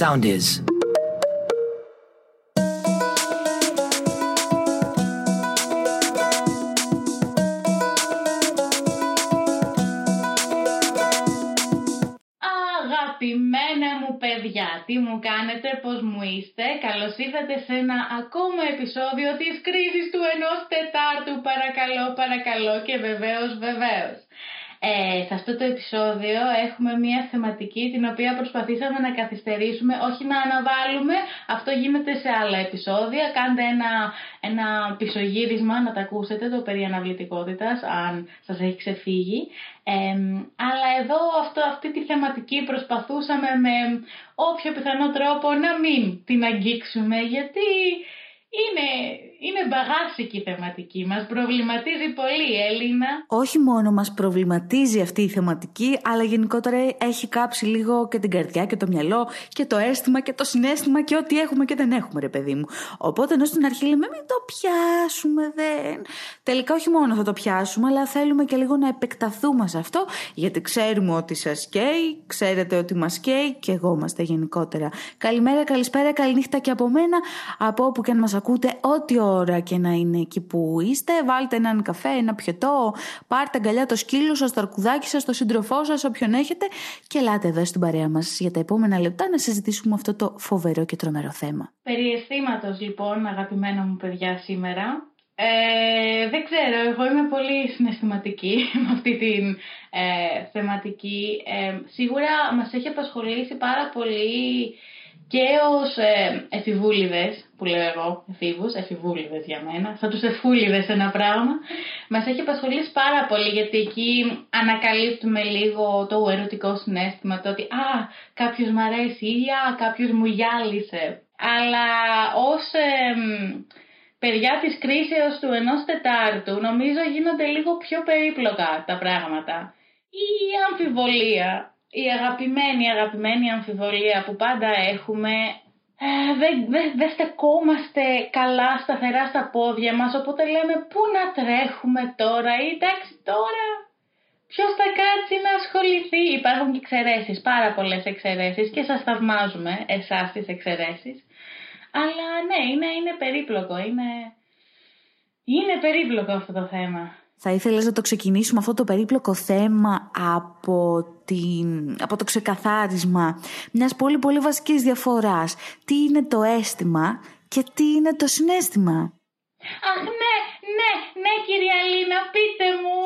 sound is. Αγαπημένα μου παιδιά, τι μου κάνετε, πώς μου είστε, καλώς ήρθατε σε ένα ακόμα επεισόδιο της κρίσης του ενός τετάρτου, παρακαλώ, παρακαλώ και βεβαίως, βεβαίως. Ε, σε αυτό το επεισόδιο έχουμε μια θεματική την οποία προσπαθήσαμε να καθυστερήσουμε, όχι να αναβάλουμε, αυτό γίνεται σε άλλα επεισόδια. Κάντε ένα, ένα πισωγύρισμα να τα ακούσετε, το περί αναβλητικότητας, αν σας έχει ξεφύγει. Ε, αλλά εδώ αυτό, αυτή τη θεματική προσπαθούσαμε με όποιο πιθανό τρόπο να μην την αγγίξουμε, γιατί είναι, είναι μπαγάσικη η θεματική. Μας προβληματίζει πολύ, Έλληνα. Όχι μόνο μας προβληματίζει αυτή η θεματική, αλλά γενικότερα έχει κάψει λίγο και την καρδιά και το μυαλό και το αίσθημα και το συνέστημα και ό,τι έχουμε και δεν έχουμε, ρε παιδί μου. Οπότε ενώ στην αρχή λέμε μην το πιάσουμε, δεν. Τελικά όχι μόνο θα το πιάσουμε, αλλά θέλουμε και λίγο να επεκταθούμε σε αυτό, γιατί ξέρουμε ότι σας καίει, ξέρετε ότι μας καίει και εγώ είμαστε γενικότερα. Καλημέρα, καλησπέρα, καληνύχτα και από μένα, από όπου και αν μας ακούτε ό,τι ώρα και να είναι εκεί που είστε. Βάλτε έναν καφέ, ένα πιωτό, πάρτε αγκαλιά το σκύλο σας, το αρκουδάκι σας, το σύντροφό σας, όποιον έχετε και ελάτε εδώ στην παρέα μας για τα επόμενα λεπτά να συζητήσουμε αυτό το φοβερό και τρομερό θέμα. Περί λοιπόν, αγαπημένα μου παιδιά σήμερα, ε, δεν ξέρω, εγώ είμαι πολύ συναισθηματική με αυτή την ε, θεματική. Ε, σίγουρα μας έχει απασχολήσει πάρα πολύ και ως ε, εφηβούλιδες, που λέω εγώ, εφήβους, εφηβούλιδες για μένα, σαν τους εφούλιδες ένα πράγμα, μας έχει απασχολήσει πάρα πολύ γιατί εκεί ανακαλύπτουμε λίγο το ερωτικό συνέστημα, το ότι «Α, κάποιος μ' αρέσει» ή «Α, κάποιος μου γυάλισε». Αλλά ως παιδιά της κρίσεως του ενός τετάρτου νομίζω γίνονται λίγο πιο περίπλοκα τα πράγματα. Η αμφιβολία η αγαπημένη, αγαπημένη αμφιβολία που πάντα έχουμε ε, δεν, δεν, δεν στεκόμαστε καλά σταθερά στα πόδια μας οπότε λέμε πού να τρέχουμε τώρα; Ή εντάξει τώρα Ποιος θα κάτσει να ασχοληθεί; Υπάρχουν και εξαιρέσεις, πάρα πολλές εξαιρέσεις και σας θαυμάζουμε εσάς τις εξαιρέσεις. Αλλά ναι, είναι, είναι περίπλοκο. Είναι, είναι περίπλοκο αυτό το θέμα. Θα ήθελες να το ξεκινήσουμε αυτό το περίπλοκο θέμα από, την, από το ξεκαθάρισμα μιας πολύ πολύ βασικής διαφοράς. Τι είναι το αίσθημα και τι είναι το συνέστημα; Αχ ναι, ναι, ναι κυρία Λίνα, πείτε μου.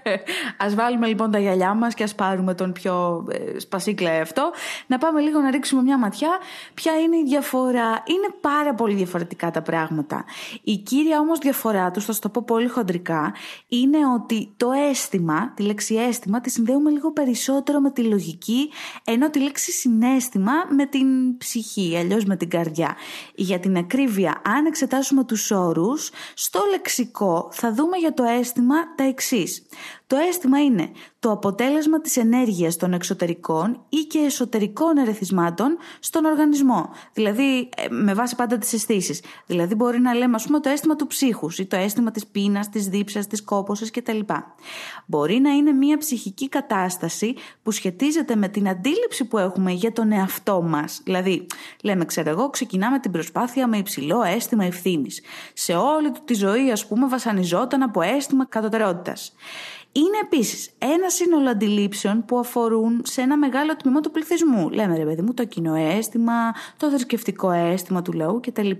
ας βάλουμε λοιπόν τα γυαλιά μας και ας πάρουμε τον πιο ε, σπασίκλα αυτό. Να πάμε λίγο να ρίξουμε μια ματιά. Ποια είναι η διαφορά; Είναι πάρα πολύ διαφορετικά τα πράγματα. Η κύρια όμως διαφορά τους, θα σου το πω πολύ χοντρικά, είναι ότι το αίσθημα, τη λέξη αίσθημα, τη συνδέουμε λίγο περισσότερο με τη λογική, ενώ τη λέξη συνέστημα με την ψυχή, αλλιώς με την καρδιά. Για την ακρίβεια, αν εξετάσουμε τους όρους, στο λεξικό θα δούμε για το αίσθημα τα εξής. Το αίσθημα είναι το αποτέλεσμα της ενέργειας των εξωτερικών ή και εσωτερικών ερεθισμάτων στον οργανισμό. Δηλαδή, ε, με βάση πάντα τις αισθήσεις. Δηλαδή, μπορεί να λέμε, ας πούμε, το αίσθημα του ψύχους ή το αίσθημα της πείνας, της δίψας, της κόπωσης κτλ. Μπορεί να είναι μια ψυχική κατάσταση που σχετίζεται με την αντίληψη που έχουμε για τον εαυτό μας. Δηλαδή, λέμε, ξέρω εγώ, ξεκινάμε την προσπάθεια με υψηλό αίσθημα ευθύνης. Σε όλη του τη ζωή, ας πούμε, βασανιζόταν από αίσθημα κατωτερότητας. Είναι επίσης ένα σύνολο αντιλήψεων που αφορούν σε ένα μεγάλο τμήμα του πληθυσμού. Λέμε ρε παιδί μου το κοινό αίσθημα, το θρησκευτικό αίσθημα του λαού κτλ.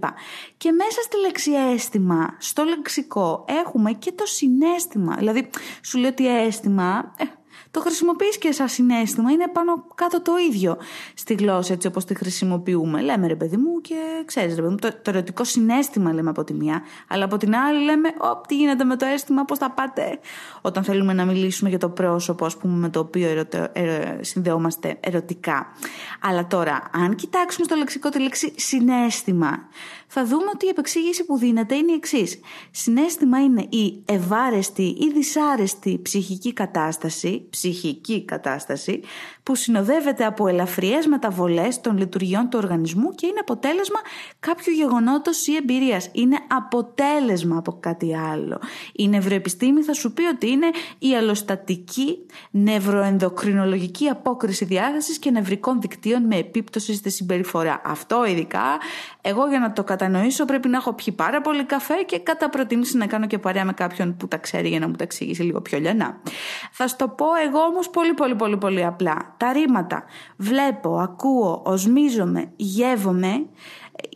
Και μέσα στη λέξη αίσθημα, στο λεξικό, έχουμε και το συνέστημα. Δηλαδή, σου λέω ότι αίσθημα, ε, το χρησιμοποιείς και σαν συνέστημα, είναι πάνω κάτω το ίδιο στη γλώσσα έτσι όπως τη χρησιμοποιούμε. Λέμε ρε παιδί μου και ξέρεις ρε παιδί μου, το, το ερωτικό συνέστημα λέμε από τη μία, αλλά από την άλλη λέμε «Ω, τι γίνεται με το αίσθημα, πώς θα πάτε» όταν θέλουμε να μιλήσουμε για το πρόσωπο ας πούμε με το οποίο ερωτε, ε, συνδεόμαστε ερωτικά. Αλλά τώρα, αν κοιτάξουμε στο λεξικό τη λέξη συνέστημα, θα δούμε ότι η επεξήγηση που δίνεται είναι η εξής. Συνέστημα είναι η ευάρεστη ή δυσάρεστη ψυχική κατάσταση, ψυχική κατάσταση, που συνοδεύεται από ελαφριές μεταβολές των λειτουργιών του οργανισμού και είναι αποτέλεσμα κάποιου γεγονότος ή εμπειρίας. Είναι αποτέλεσμα από κάτι άλλο. Η νευροεπιστήμη θα σου πει ότι είναι η αλλοστατική νευροενδοκρινολογική απόκριση διάθεσης και νευρικών δικτύων με επίπτωση στη συμπεριφορά. Αυτό ειδικά, εγώ για να το κατανοήσω πρέπει να έχω πιει πάρα πολύ καφέ και κατά προτίμηση να κάνω και παρέα με κάποιον που τα ξέρει για να μου τα εξηγήσει λίγο πιο λιανά. Θα σου το πω εγώ όμως πολύ πολύ πολύ πολύ απλά. Τα ρήματα. Βλέπω, ακούω, οσμίζομαι, γεύομαι.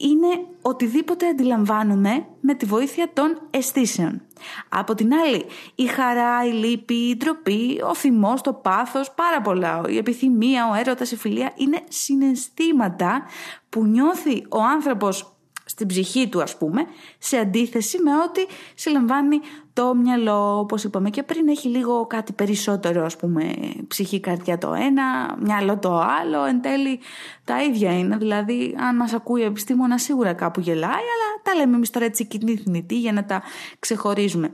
Είναι οτιδήποτε αντιλαμβάνομαι με τη βοήθεια των αισθήσεων. Από την άλλη, η χαρά, η λύπη, η ντροπή, ο θυμός, το πάθος, πάρα πολλά, η επιθυμία, ο έρωτας, η φιλία είναι συναισθήματα που νιώθει ο άνθρωπος στην ψυχή του ας πούμε, σε αντίθεση με ό,τι συλλαμβάνει το μυαλό, όπως είπαμε και πριν, έχει λίγο κάτι περισσότερο, ας πούμε, ψυχή καρδιά το ένα, μυαλό το άλλο, εν τέλει τα ίδια είναι. Δηλαδή, αν μας ακούει επιστήμονα, σίγουρα κάπου γελάει, αλλά τα λέμε εμείς τώρα έτσι κοινή για να τα ξεχωρίζουμε.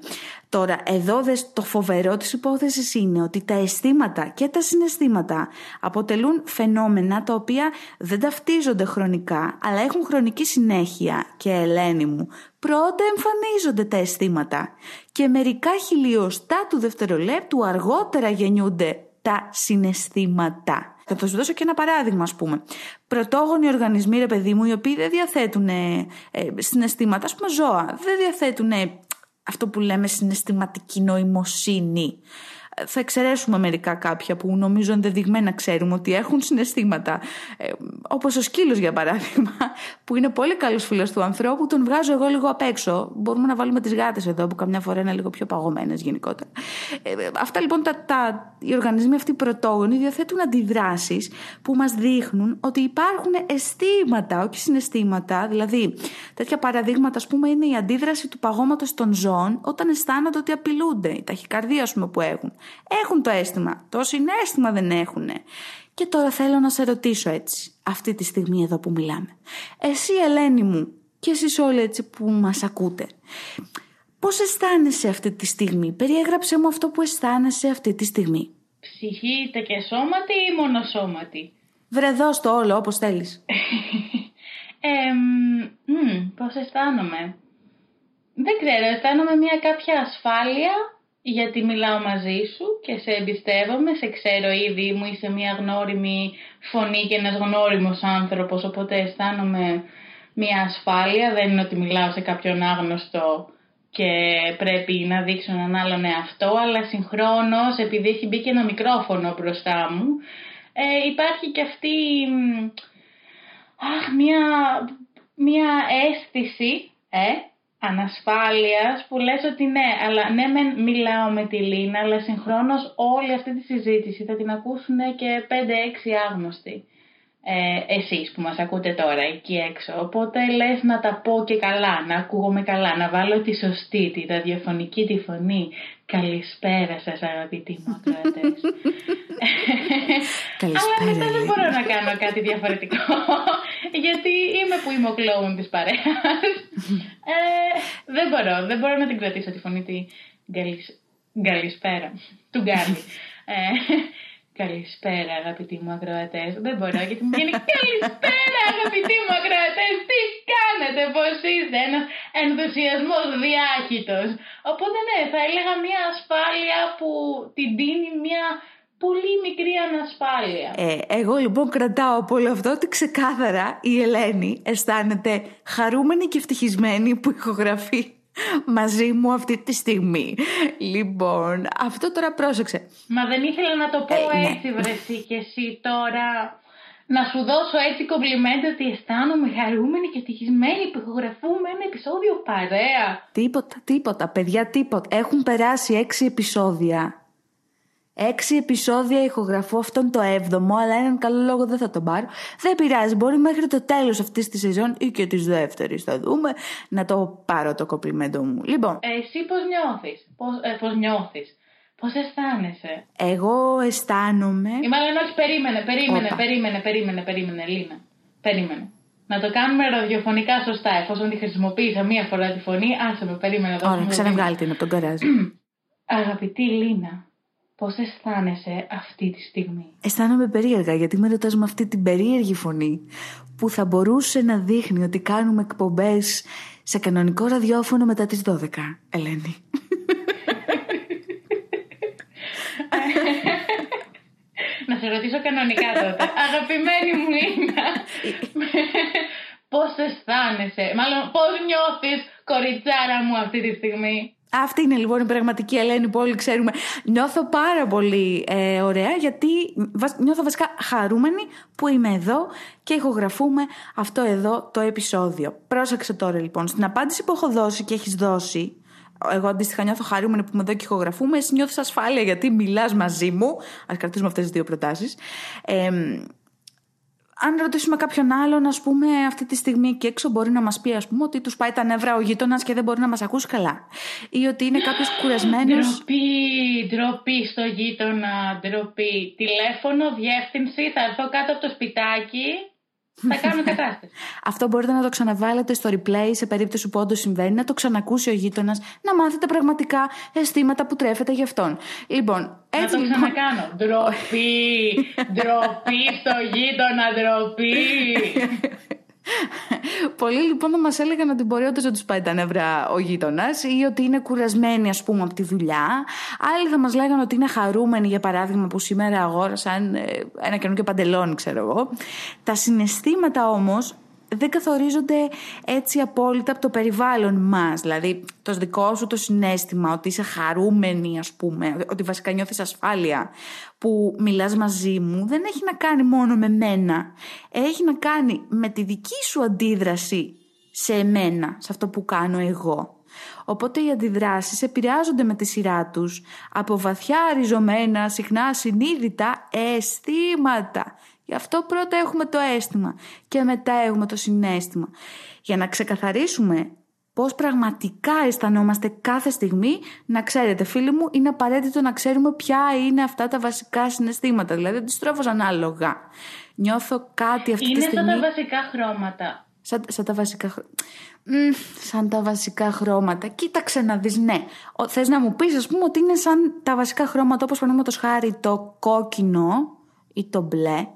Τώρα, εδώ δες, το φοβερό της υπόθεσης είναι ότι τα αισθήματα και τα συναισθήματα αποτελούν φαινόμενα τα οποία δεν ταυτίζονται χρονικά, αλλά έχουν χρονική συνέχεια και ελένη μου. Πρώτα εμφανίζονται τα αισθήματα και μερικά χιλιοστά του δευτερολέπτου αργότερα γεννιούνται τα συναισθήματα. Θα σου δώσω και ένα παράδειγμα, ας πούμε. Πρωτόγονοι οργανισμοί, ρε παιδί μου, οι οποίοι δεν διαθέτουν ε, συναισθήματα, ας πούμε, ζώα, δεν διαθέτουν αυτό που λέμε συναισθηματική νοημοσύνη θα εξαιρέσουμε μερικά κάποια που νομίζω ενδεδειγμένα ξέρουμε ότι έχουν συναισθήματα. Ε, όπως ο σκύλος για παράδειγμα, που είναι πολύ καλός φίλος του ανθρώπου, τον βγάζω εγώ λίγο απ' έξω. Μπορούμε να βάλουμε τις γάτες εδώ που καμιά φορά είναι λίγο πιο παγωμένες γενικότερα. Ε, αυτά λοιπόν τα, τα, οι οργανισμοί αυτοί πρωτόγονοι διαθέτουν αντιδράσεις που μας δείχνουν ότι υπάρχουν αισθήματα, όχι συναισθήματα. Δηλαδή τέτοια παραδείγματα ας πούμε είναι η αντίδραση του παγώματος των ζώων όταν αισθάνονται ότι απειλούνται, η ταχυκαρδία ας πούμε που έχουν έχουν το αίσθημα. Το συνέστημα δεν έχουν. Και τώρα θέλω να σε ρωτήσω έτσι, αυτή τη στιγμή εδώ που μιλάμε. Εσύ Ελένη μου και εσείς όλοι έτσι που μας ακούτε. Πώς αισθάνεσαι αυτή τη στιγμή; Περιέγραψε μου αυτό που αισθάνεσαι αυτή τη στιγμή. Ψυχή και σώματι ή μόνο σώματι. Βρε το όλο όπως θέλεις. ε, πώς αισθάνομαι; Δεν ξέρω, αισθάνομαι μια κάποια ασφάλεια γιατί μιλάω μαζί σου και σε εμπιστεύομαι, σε ξέρω ήδη, μου είσαι μια γνώριμη φωνή και ένας γνώριμος άνθρωπος, οπότε αισθάνομαι μια ασφάλεια, δεν είναι ότι μιλάω σε κάποιον άγνωστο και πρέπει να δείξω έναν άλλον εαυτό, αλλά συγχρόνως, επειδή έχει μπει και ένα μικρόφωνο μπροστά μου, ε, υπάρχει και αυτή αχ, μια, μια αίσθηση ε, ανασφάλειας που λες ότι ναι, αλλά ναι με μιλάω με τη Λίνα, αλλά συγχρόνως όλη αυτή τη συζήτηση θα την ακούσουν και 5-6 άγνωστοι. Ε, εσείς που μας ακούτε τώρα εκεί έξω. Οπότε λες να τα πω και καλά, να ακούγομαι καλά, να βάλω τη σωστή, τη ραδιοφωνική τη φωνή. Καλησπέρα σας αγαπητοί μου ακροατές. Αλλά μετά δεν μπορώ να κάνω κάτι διαφορετικό. γιατί είμαι που είμαι ο κλόουν της παρέας. ε, δεν μπορώ, δεν μπορώ να την κρατήσω τη φωνή τη Καλησπέρα. Του Γκάλι. Ε, καλησπέρα αγαπητοί μου ακροατές. Δεν μπορώ γιατί μου βγαίνει καλησπέρα αγαπητοί μου ακροατές. Τι κάνετε, πώς είστε; Ένας ενθουσιασμός διάχυτος. Οπότε ναι, θα έλεγα μια ασφάλεια που την δίνει μια πολύ μικρή ανασφάλεια. Ε, εγώ λοιπόν κρατάω από όλο αυτό ότι ξεκάθαρα η Ελένη αισθάνεται χαρούμενη και ευτυχισμένη που ηχογραφεί μαζί μου αυτή τη στιγμή. Λοιπόν, αυτό τώρα πρόσεξε. Μα δεν ήθελα να το πω ε, ναι. έτσι βρεσί και εσύ τώρα να σου δώσω έτσι κομπλιμέντα ότι αισθάνομαι χαρούμενη και ευτυχισμένη που ηχογραφούμε ένα επεισόδιο παρέα. Τίποτα, τίποτα, παιδιά, τίποτα. Έχουν περάσει έξι επεισόδια Έξι επεισόδια ηχογραφώ αυτόν το έβδομο, αλλά έναν καλό λόγο δεν θα τον πάρω. Δεν πειράζει, μπορεί μέχρι το τέλος αυτής της σεζόν ή και της δεύτερης, θα δούμε, να το πάρω το κοπλιμέντο μου. Λοιπόν. Εσύ πώς νιώθεις, πώς ε, πώς νιώθεις; Πώς αισθάνεσαι; Εγώ αισθάνομαι. Ή μάλλον όχι, περίμενε, περίμενε, περίμενε, περίμενε, περίμενε, Λίνα. Περίμενε. Να το κάνουμε ραδιοφωνικά σωστά. Εφόσον τη χρησιμοποίησα μία φορά τη φωνή, άσε με, περίμενε εδώ. Ωραία, ξαναβγάλει την από τον καράζ. Αγαπητή Λίνα, Πώς αισθάνεσαι αυτή τη στιγμή; Αισθάνομαι περίεργα γιατί με ρωτάς με αυτή την περίεργη φωνή που θα μπορούσε να δείχνει ότι κάνουμε εκπομπές σε κανονικό ραδιόφωνο μετά τις 12, Ελένη. να σε ρωτήσω κανονικά τότε. Αγαπημένη μου Λίνα, πώς αισθάνεσαι, μάλλον πώς νιώθεις κοριτσάρα μου αυτή τη στιγμή; Αυτή είναι λοιπόν η πραγματική Ελένη που όλοι ξέρουμε. Νιώθω πάρα πολύ ε, ωραία γιατί νιώθω βασικά χαρούμενη που είμαι εδώ και ηχογραφούμε αυτό εδώ το επεισόδιο. Πρόσεξε τώρα λοιπόν, στην απάντηση που έχω δώσει και έχεις δώσει, εγώ αντίστοιχα νιώθω χαρούμενη που είμαι εδώ και ηχογραφούμε, εσύ νιώθεις ασφάλεια γιατί μιλάς μαζί μου. Ας κρατήσουμε αυτές τις δύο προτάσεις. Ε, αν ρωτήσουμε κάποιον άλλον, ας πούμε, αυτή τη στιγμή και έξω, μπορεί να μας πει, ας πούμε, ότι τους πάει τα νεύρα ο γείτονας και δεν μπορεί να μας ακούσει καλά. Ή ότι είναι κάποιος κουρασμένος. Ντροπή, ντροπή στο γείτονα, ντροπή. Τηλέφωνο, διεύθυνση, θα έρθω κάτω από το σπιτάκι θα κάνω κατάσταση. Αυτό μπορείτε να το ξαναβάλετε στο replay σε περίπτωση που όντως συμβαίνει, να το ξανακούσει ο γείτονας, να μάθετε πραγματικά αισθήματα που τρέφεται γι' αυτόν. Λοιπόν, έτσι να το λοιπόν. ξανακάνω. Ντροπή! ντροπή στο γείτονα, ντροπή! Πολλοί λοιπόν θα μας έλεγαν ότι μπορεί όντως να τους πάει τα νεύρα ο γείτονας ή ότι είναι κουρασμένοι, ας πούμε, από τη δουλειά. Άλλοι θα μας λέγανε ότι είναι χαρούμενοι, για παράδειγμα, που σήμερα αγόρασαν ε, ένα καινούργιο παντελόνι, ξέρω εγώ. Τα συναισθήματα όμως δεν καθορίζονται έτσι απόλυτα από το περιβάλλον μας. Δηλαδή, το δικό σου το συνέστημα ότι είσαι χαρούμενη, ας πούμε, ότι βασικά νιώθεις ασφάλεια που μιλάς μαζί μου, δεν έχει να κάνει μόνο με μένα. Έχει να κάνει με τη δική σου αντίδραση σε εμένα, σε αυτό που κάνω εγώ. Οπότε οι αντιδράσεις επηρεάζονται με τη σειρά τους από βαθιά ριζωμένα, συχνά συνείδητα αισθήματα Γι' αυτό πρώτα έχουμε το αίσθημα και μετά έχουμε το συνέστημα. Για να ξεκαθαρίσουμε πώς πραγματικά αισθανόμαστε κάθε στιγμή, να ξέρετε φίλοι μου, είναι απαραίτητο να ξέρουμε ποια είναι αυτά τα βασικά συναισθήματα, δηλαδή αντιστρόφως ανάλογα. Νιώθω κάτι αυτή είναι τη στιγμή... Είναι σαν τα βασικά χρώματα. Σαν, σαν τα βασικά σαν τα βασικά χρώματα. Κοίταξε να δεις, ναι. Θες να μου πεις, ας πούμε, ότι είναι σαν τα βασικά χρώματα, όπως παραδείγματος χάρη το κόκκινο ή το μπλε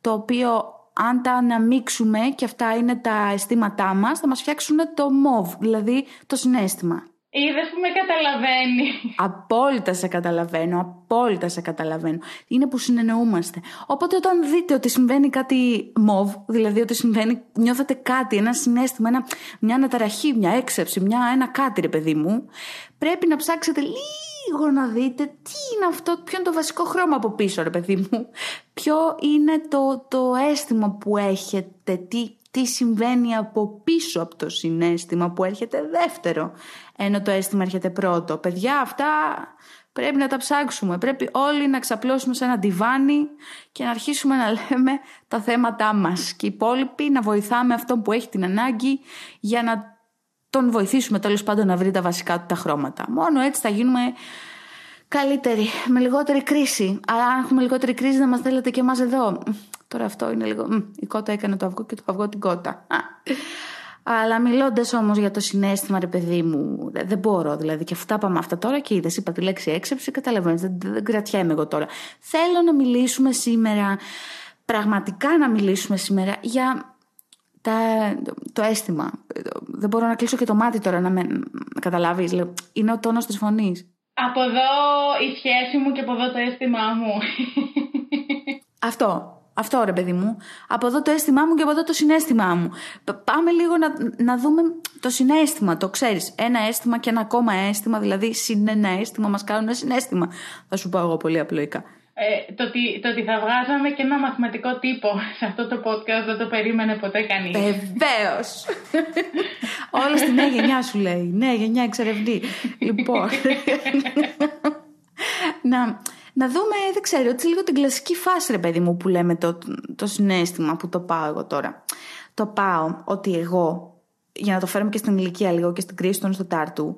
το οποίο αν τα αναμίξουμε και αυτά είναι τα αισθήματά μας, θα μας φτιάξουν το μοβ, δηλαδή το συνέστημα. Είδε που με καταλαβαίνει. Απόλυτα σε καταλαβαίνω, απόλυτα σε καταλαβαίνω. Είναι που συνεννοούμαστε. Οπότε όταν δείτε ότι συμβαίνει κάτι μοβ, δηλαδή ότι συμβαίνει, νιώθετε κάτι, ένα συνέστημα, ένα, μια αναταραχή, μια έξεψη, μια, ένα κάτι ρε παιδί μου, πρέπει να ψάξετε λίγο να δείτε τι είναι αυτό, ποιο είναι το βασικό χρώμα από πίσω ρε παιδί μου. Ποιο είναι το, το αίσθημα που έχετε, τι, τι συμβαίνει από πίσω από το συνέστημα που έρχεται δεύτερο, ενώ το αίσθημα έρχεται πρώτο. Παιδιά, αυτά πρέπει να τα ψάξουμε. Πρέπει όλοι να ξαπλώσουμε σε ένα τιβάνι και να αρχίσουμε να λέμε τα θέματά μας. Και οι υπόλοιποι να βοηθάμε αυτό που έχει την ανάγκη για να τον βοηθήσουμε τέλος πάντων να βρει τα βασικά του τα χρώματα. Μόνο έτσι θα γίνουμε καλύτεροι, με λιγότερη κρίση. Αλλά αν έχουμε λιγότερη κρίση, να μας θέλετε και εμάς εδώ. Τώρα αυτό είναι λίγο. Η κότα έκανε το αυγό και το αυγό την κότα. Αλλά μιλώντας όμως για το συνέστημα, ρε παιδί μου, δεν μπορώ δηλαδή. Και αυτά πάμε αυτά τώρα και είδες, είπα τη λέξη έξεψη, καταλαβαίνεις. Δεν, δεν κρατιέμαι εγώ τώρα. Θέλω να μιλήσουμε σήμερα, πραγματικά να μιλήσουμε σήμερα για τα, το αίσθημα. Δεν μπορώ να κλείσω και το μάτι τώρα να με να καταλάβεις. Είναι ο τόνος της φωνής. Από εδώ η σχέση μου και από εδώ το αίσθημά μου. Αυτό. Αυτό ρε παιδί μου. Από εδώ το αίσθημά μου και από εδώ το συνέστημά μου. Πάμε λίγο να, να δούμε το συνέστημα. Το ξέρεις. Ένα αίσθημα και ένα ακόμα αίσθημα. Δηλαδή συν ένα αίσθημα μας κάνουν ένα συνέστημα. Θα σου πω εγώ πολύ απλοϊκά. Ε, το, ότι, το ότι θα βγάζαμε και ένα μαθηματικό τύπο σε αυτό το podcast δεν το περίμενε ποτέ κανείς. Βεβαίως. Όλα στη νέα γενιά σου λέει. Νέα γενιά εξερευνή. λοιπόν. να, να δούμε, δεν ξέρω, έτσι λίγο την κλασική φάση, ρε παιδί μου, που λέμε το, το συνέστημα που το πάω εγώ τώρα. Το πάω ότι εγώ, για να το φέρουμε και στην ηλικία λίγο και στην κρίση των Τάρτου,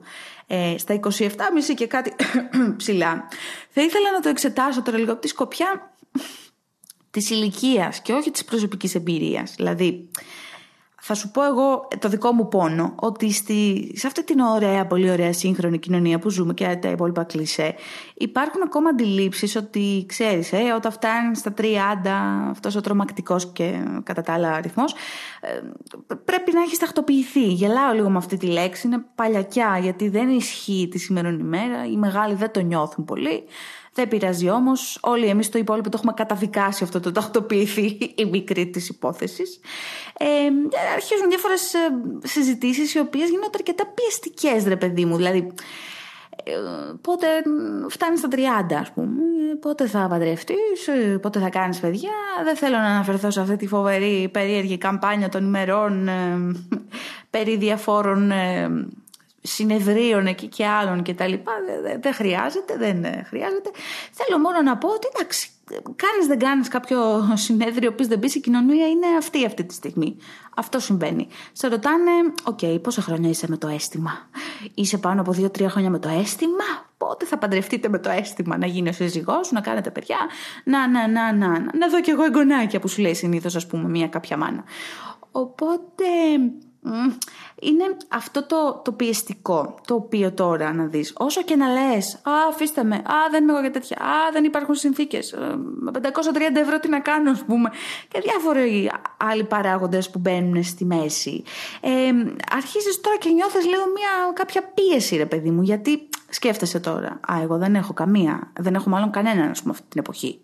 ε, στα 27,5 και κάτι ψηλά. Θα ήθελα να το εξετάσω τώρα λίγο από τη σκοπιά της ηλικίας και όχι της προσωπικής εμπειρίας. Δηλαδή, θα σου πω εγώ το δικό μου πόνο ότι στη, σε αυτή την ωραία, πολύ ωραία σύγχρονη κοινωνία που ζούμε και τα υπόλοιπα κλισέ υπάρχουν ακόμα αντιλήψεις ότι ξέρεις ε, όταν φτάνεις στα 30 αυτός ο τρομακτικός και κατά τα άλλα αριθμός ε, πρέπει να έχεις τακτοποιηθεί. Γελάω λίγο με αυτή τη λέξη, είναι παλιακιά γιατί δεν ισχύει τη σημερινή ημέρα, οι μεγάλοι δεν το νιώθουν πολύ. Δεν πειράζει όμως. Όλοι εμείς το υπόλοιπο το έχουμε καταδικάσει αυτό το τακτοποιηθεί η μικρή της υπόθεσης. Ε, αρχίζουν διάφορες συζητήσεις οι οποίες γίνονται αρκετά πιεστικές, ρε παιδί μου. Δηλαδή, ε, πότε φτάνεις στα 30 ας πούμε πότε θα παντρευτείς πότε θα κάνεις παιδιά δεν θέλω να αναφερθώ σε αυτή τη φοβερή περίεργη καμπάνια των ημερών ε, περί διαφόρων ε, συνεδρίων εκεί και άλλων και τα λοιπά δεν, δεν χρειάζεται, δεν χρειάζεται. Θέλω μόνο να πω ότι εντάξει, κάνεις δεν κάνεις κάποιο συνέδριο που δεν πεις η κοινωνία είναι αυτή αυτή τη στιγμή. Αυτό συμβαίνει. Σε ρωτάνε, ok, okay, πόσα χρόνια είσαι με το αίσθημα; Είσαι πάνω από δύο-τρία χρόνια με το αίσθημα; Πότε θα παντρευτείτε με το αίσθημα; Να γίνει ο σύζυγός να κάνετε παιδιά; Να, να, να, να, να. Να δω κι εγώ εγγονάκια που σου λέει συνήθως, ας πούμε, μία κάποια μάνα. Οπότε είναι αυτό το, το πιεστικό το οποίο τώρα να δεις. Όσο και να λες α αφήστε με, α δεν είμαι εγώ για τέτοια. Α δεν υπάρχουν συνθήκες. Ε, με 530 ευρώ τι να κάνω ας πούμε και διάφοροι άλλοι παράγοντες που μπαίνουν στη μέση. Ε, αρχίζεις τώρα και νιώθεις λίγο μια κάποια πίεση ρε παιδί μου γιατί σκέφτεσαι τώρα α εγώ δεν έχω καμία δεν έχω μάλλον κανέναν ας πούμε αυτή την εποχή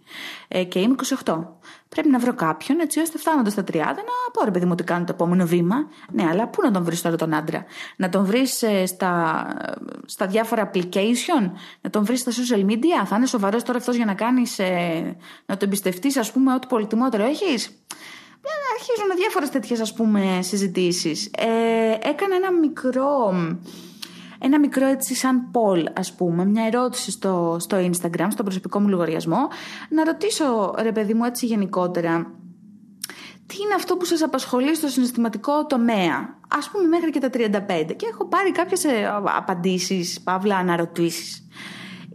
ε, και είμαι 28 Πρέπει να βρω κάποιον έτσι ώστε φτάνοντας στα 30 να πω ρε παιδί μου ότι κάνω το επόμενο βήμα. Ναι, αλλά πού να τον βρεις τώρα τον άντρα; Να τον βρεις ε, στα, στα διάφορα application, να τον βρεις στα social media; Θα είναι σοβαρός τώρα αυτός για να κάνεις, ε, να το εμπιστευτείς, ας πούμε, ό,τι πολυτιμότερο έχεις; Αρχίζουν διάφορες τέτοιες ας πούμε συζητήσεις. Ε, έκανα ένα μικρό ένα μικρό έτσι σαν poll ας πούμε, μια ερώτηση στο, στο Instagram, στο προσωπικό μου λογαριασμό, να ρωτήσω ρε παιδί μου έτσι γενικότερα, τι είναι αυτό που σας απασχολεί στο συναισθηματικό τομέα, ας πούμε μέχρι και τα 35 και έχω πάρει κάποιες ε, απαντήσεις, παύλα αναρωτήσεις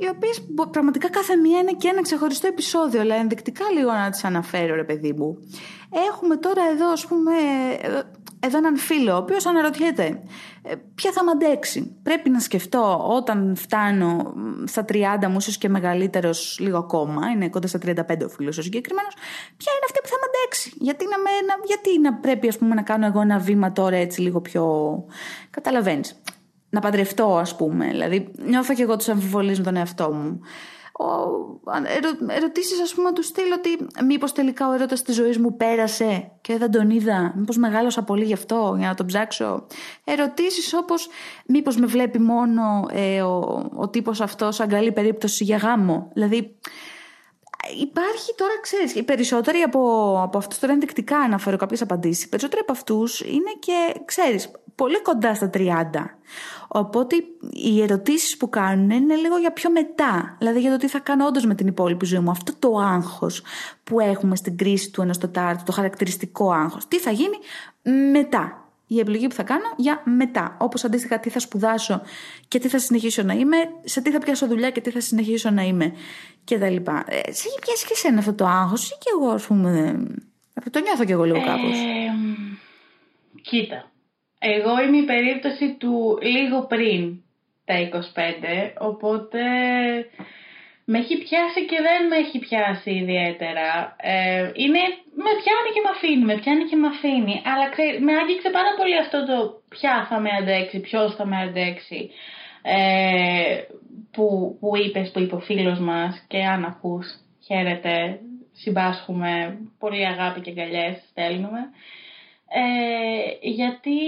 οι οποίες πραγματικά κάθε μία είναι και ένα ξεχωριστό επεισόδιο αλλά ενδεικτικά λίγο να τις αναφέρω ρε παιδί μου έχουμε τώρα εδώ ας πούμε εδώ έναν φίλο ο οποίος αναρωτιέται ε, ποια θα μ' αντέξει. Πρέπει να σκεφτώ όταν φτάνω στα 30 μου, ίσως και μεγαλύτερος λίγο ακόμα, είναι κοντά στα 35 ο φίλος ο συγκεκριμένος, ποια είναι αυτή που θα μ' αντέξει. Γιατί να, με, να, γιατί να πρέπει ας πούμε, να κάνω εγώ ένα βήμα τώρα έτσι λίγο πιο. Καταλαβαίνεις. Να παντρευτώ, ας πούμε. Δηλαδή, νιώθω και εγώ τους αμφιβολίες με τον εαυτό μου ερω, ερωτήσεις ας πούμε του στείλω ότι μήπως τελικά ο έρωτας της ζωής μου πέρασε και δεν τον είδα, μήπως μεγάλωσα πολύ γι' αυτό για να τον ψάξω. Ερωτήσεις όπως μήπως με βλέπει μόνο ε, ο, ο τύπος αυτός σαν καλή περίπτωση για γάμο. Δηλαδή υπάρχει τώρα, ξέρεις, οι περισσότεροι από, από αυτούς τώρα ενδεικτικά αναφέρω κάποιες απαντήσεις, οι περισσότεροι από αυτούς είναι και, ξέρεις, πολύ κοντά στα 30. Οπότε οι ερωτήσεις που κάνουν είναι λίγο για πιο μετά. Δηλαδή για το τι θα κάνω όντως με την υπόλοιπη ζωή μου. Αυτό το άγχος που έχουμε στην κρίση του ενός τετάρτου, το χαρακτηριστικό άγχος. Τι θα γίνει μετά. Η επιλογή που θα κάνω για μετά. Όπως αντίστοιχα τι θα σπουδάσω και τι θα συνεχίσω να είμαι, σε τι θα πιάσω δουλειά και τι θα συνεχίσω να είμαι κτλ. Ε, σε έχει πιάσει και εσένα αυτό το άγχος, ή και εγώ, ας πούμε. Το νιώθω κι εγώ λίγο κάπως; Ε, κοίτα. Εγώ είμαι η περίπτωση του λίγο πριν τα 25, οπότε με έχει πιάσει και δεν με έχει πιάσει ιδιαίτερα. Ε, είναι, με πιάνει και με αφήνει, με πιάνει και με αφήνει. Αλλά με άγγιξε πάρα πολύ αυτό το ποια θα με αντέξει, ποιος θα με αντέξει. Ε, που, που είπες, που είπε ο φίλος μας και αν ακούς, χαίρετε, συμπάσχουμε, πολύ αγάπη και αγκαλιές στέλνουμε. Ε, γιατί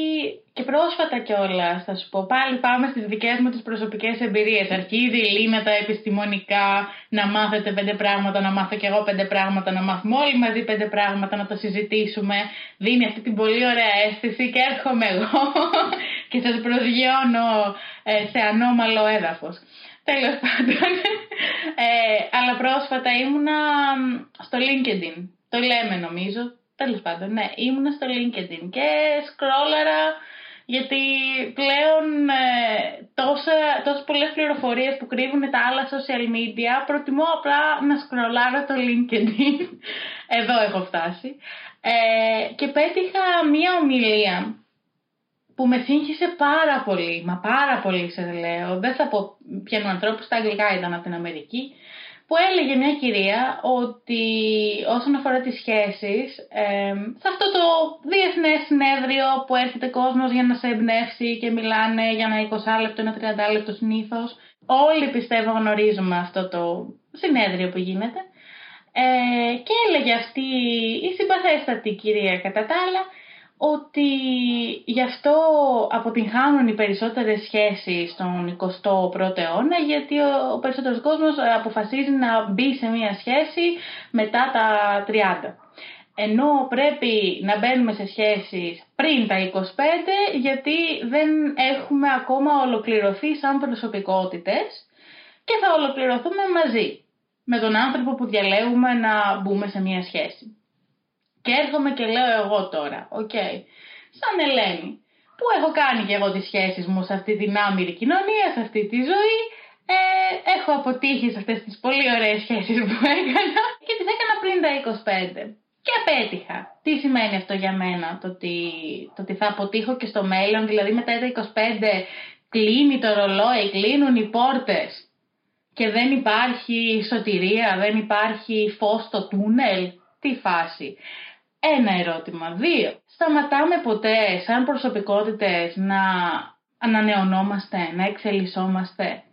και πρόσφατα κιόλας, θα σου πω, πάλι πάμε στις δικές μου τις προσωπικές εμπειρίες. Αρχίζει η Λίνα τα επιστημονικά, να μάθετε πέντε πράγματα, να μάθω κι εγώ πέντε πράγματα, να μάθουμε όλοι μαζί πέντε πράγματα, να το συζητήσουμε. Δίνει αυτή την πολύ ωραία αίσθηση και έρχομαι εγώ και σας προσγειώνω ε, σε ανώμαλο έδαφος. Τέλος πάντων. Ε, αλλά πρόσφατα ήμουνα στο LinkedIn. Το λέμε νομίζω, Τέλος πάντων, ναι, ήμουνα στο LinkedIn και σκρόλαρα γιατί πλέον ε, τόσα, τόσες πολλές πληροφορίες που κρύβουν τα άλλα social media προτιμώ απλά να σκρολάρω το LinkedIn. Εδώ έχω φτάσει. Ε, και πέτυχα μία ομιλία που με σύγχυσε πάρα πολύ, μα πάρα πολύ σε λέω, δεν θα πω ποιον ανθρώπου, στα αγγλικά ήταν από την Αμερική, που έλεγε μια κυρία ότι όσον αφορά τις σχέσεις, ε, σε αυτό το διεθνές συνέδριο που έρχεται κόσμος για να σε εμπνεύσει και μιλάνε για ένα 20 λεπτό, ένα 30 λεπτό συνήθως. όλοι πιστεύω γνωρίζουμε αυτό το συνέδριο που γίνεται, ε, και έλεγε αυτή η συμπαθέστατη κυρία κατά τα άλλα, ότι γι' αυτό αποτυγχάνουν οι περισσότερες σχέσεις στον 21ο αιώνα γιατί ο περισσότερος κόσμος αποφασίζει να μπει σε μια σχέση μετά τα 30. Ενώ πρέπει να μπαίνουμε σε σχέσεις πριν τα 25 γιατί δεν έχουμε ακόμα ολοκληρωθεί σαν προσωπικότητες και θα ολοκληρωθούμε μαζί με τον άνθρωπο που διαλέγουμε να μπούμε σε μια σχέση. Και έρχομαι και λέω εγώ τώρα, οκ, σαν Ελένη, που έχω κάνει και εγώ τις σχέσεις μου σε αυτή την άμοιρη κοινωνία, σε αυτή τη ζωή, ε, έχω αποτύχει σε αυτές τις πολύ ωραίες σχέσεις που έκανα και τις έκανα πριν τα 25. Και απέτυχα. Τι σημαίνει αυτό για μένα, το ότι, το ότι θα αποτύχω και στο μέλλον, δηλαδή μετά τα 25 κλείνει το ρολόι, κλείνουν οι πόρτες και δεν υπάρχει σωτηρία, δεν υπάρχει φως στο τούνελ. Τι φάση. Ένα ερώτημα. Δύο. Σταματάμε ποτέ σαν προσωπικότητες να ανανεωνόμαστε, να εξελισσόμαστε;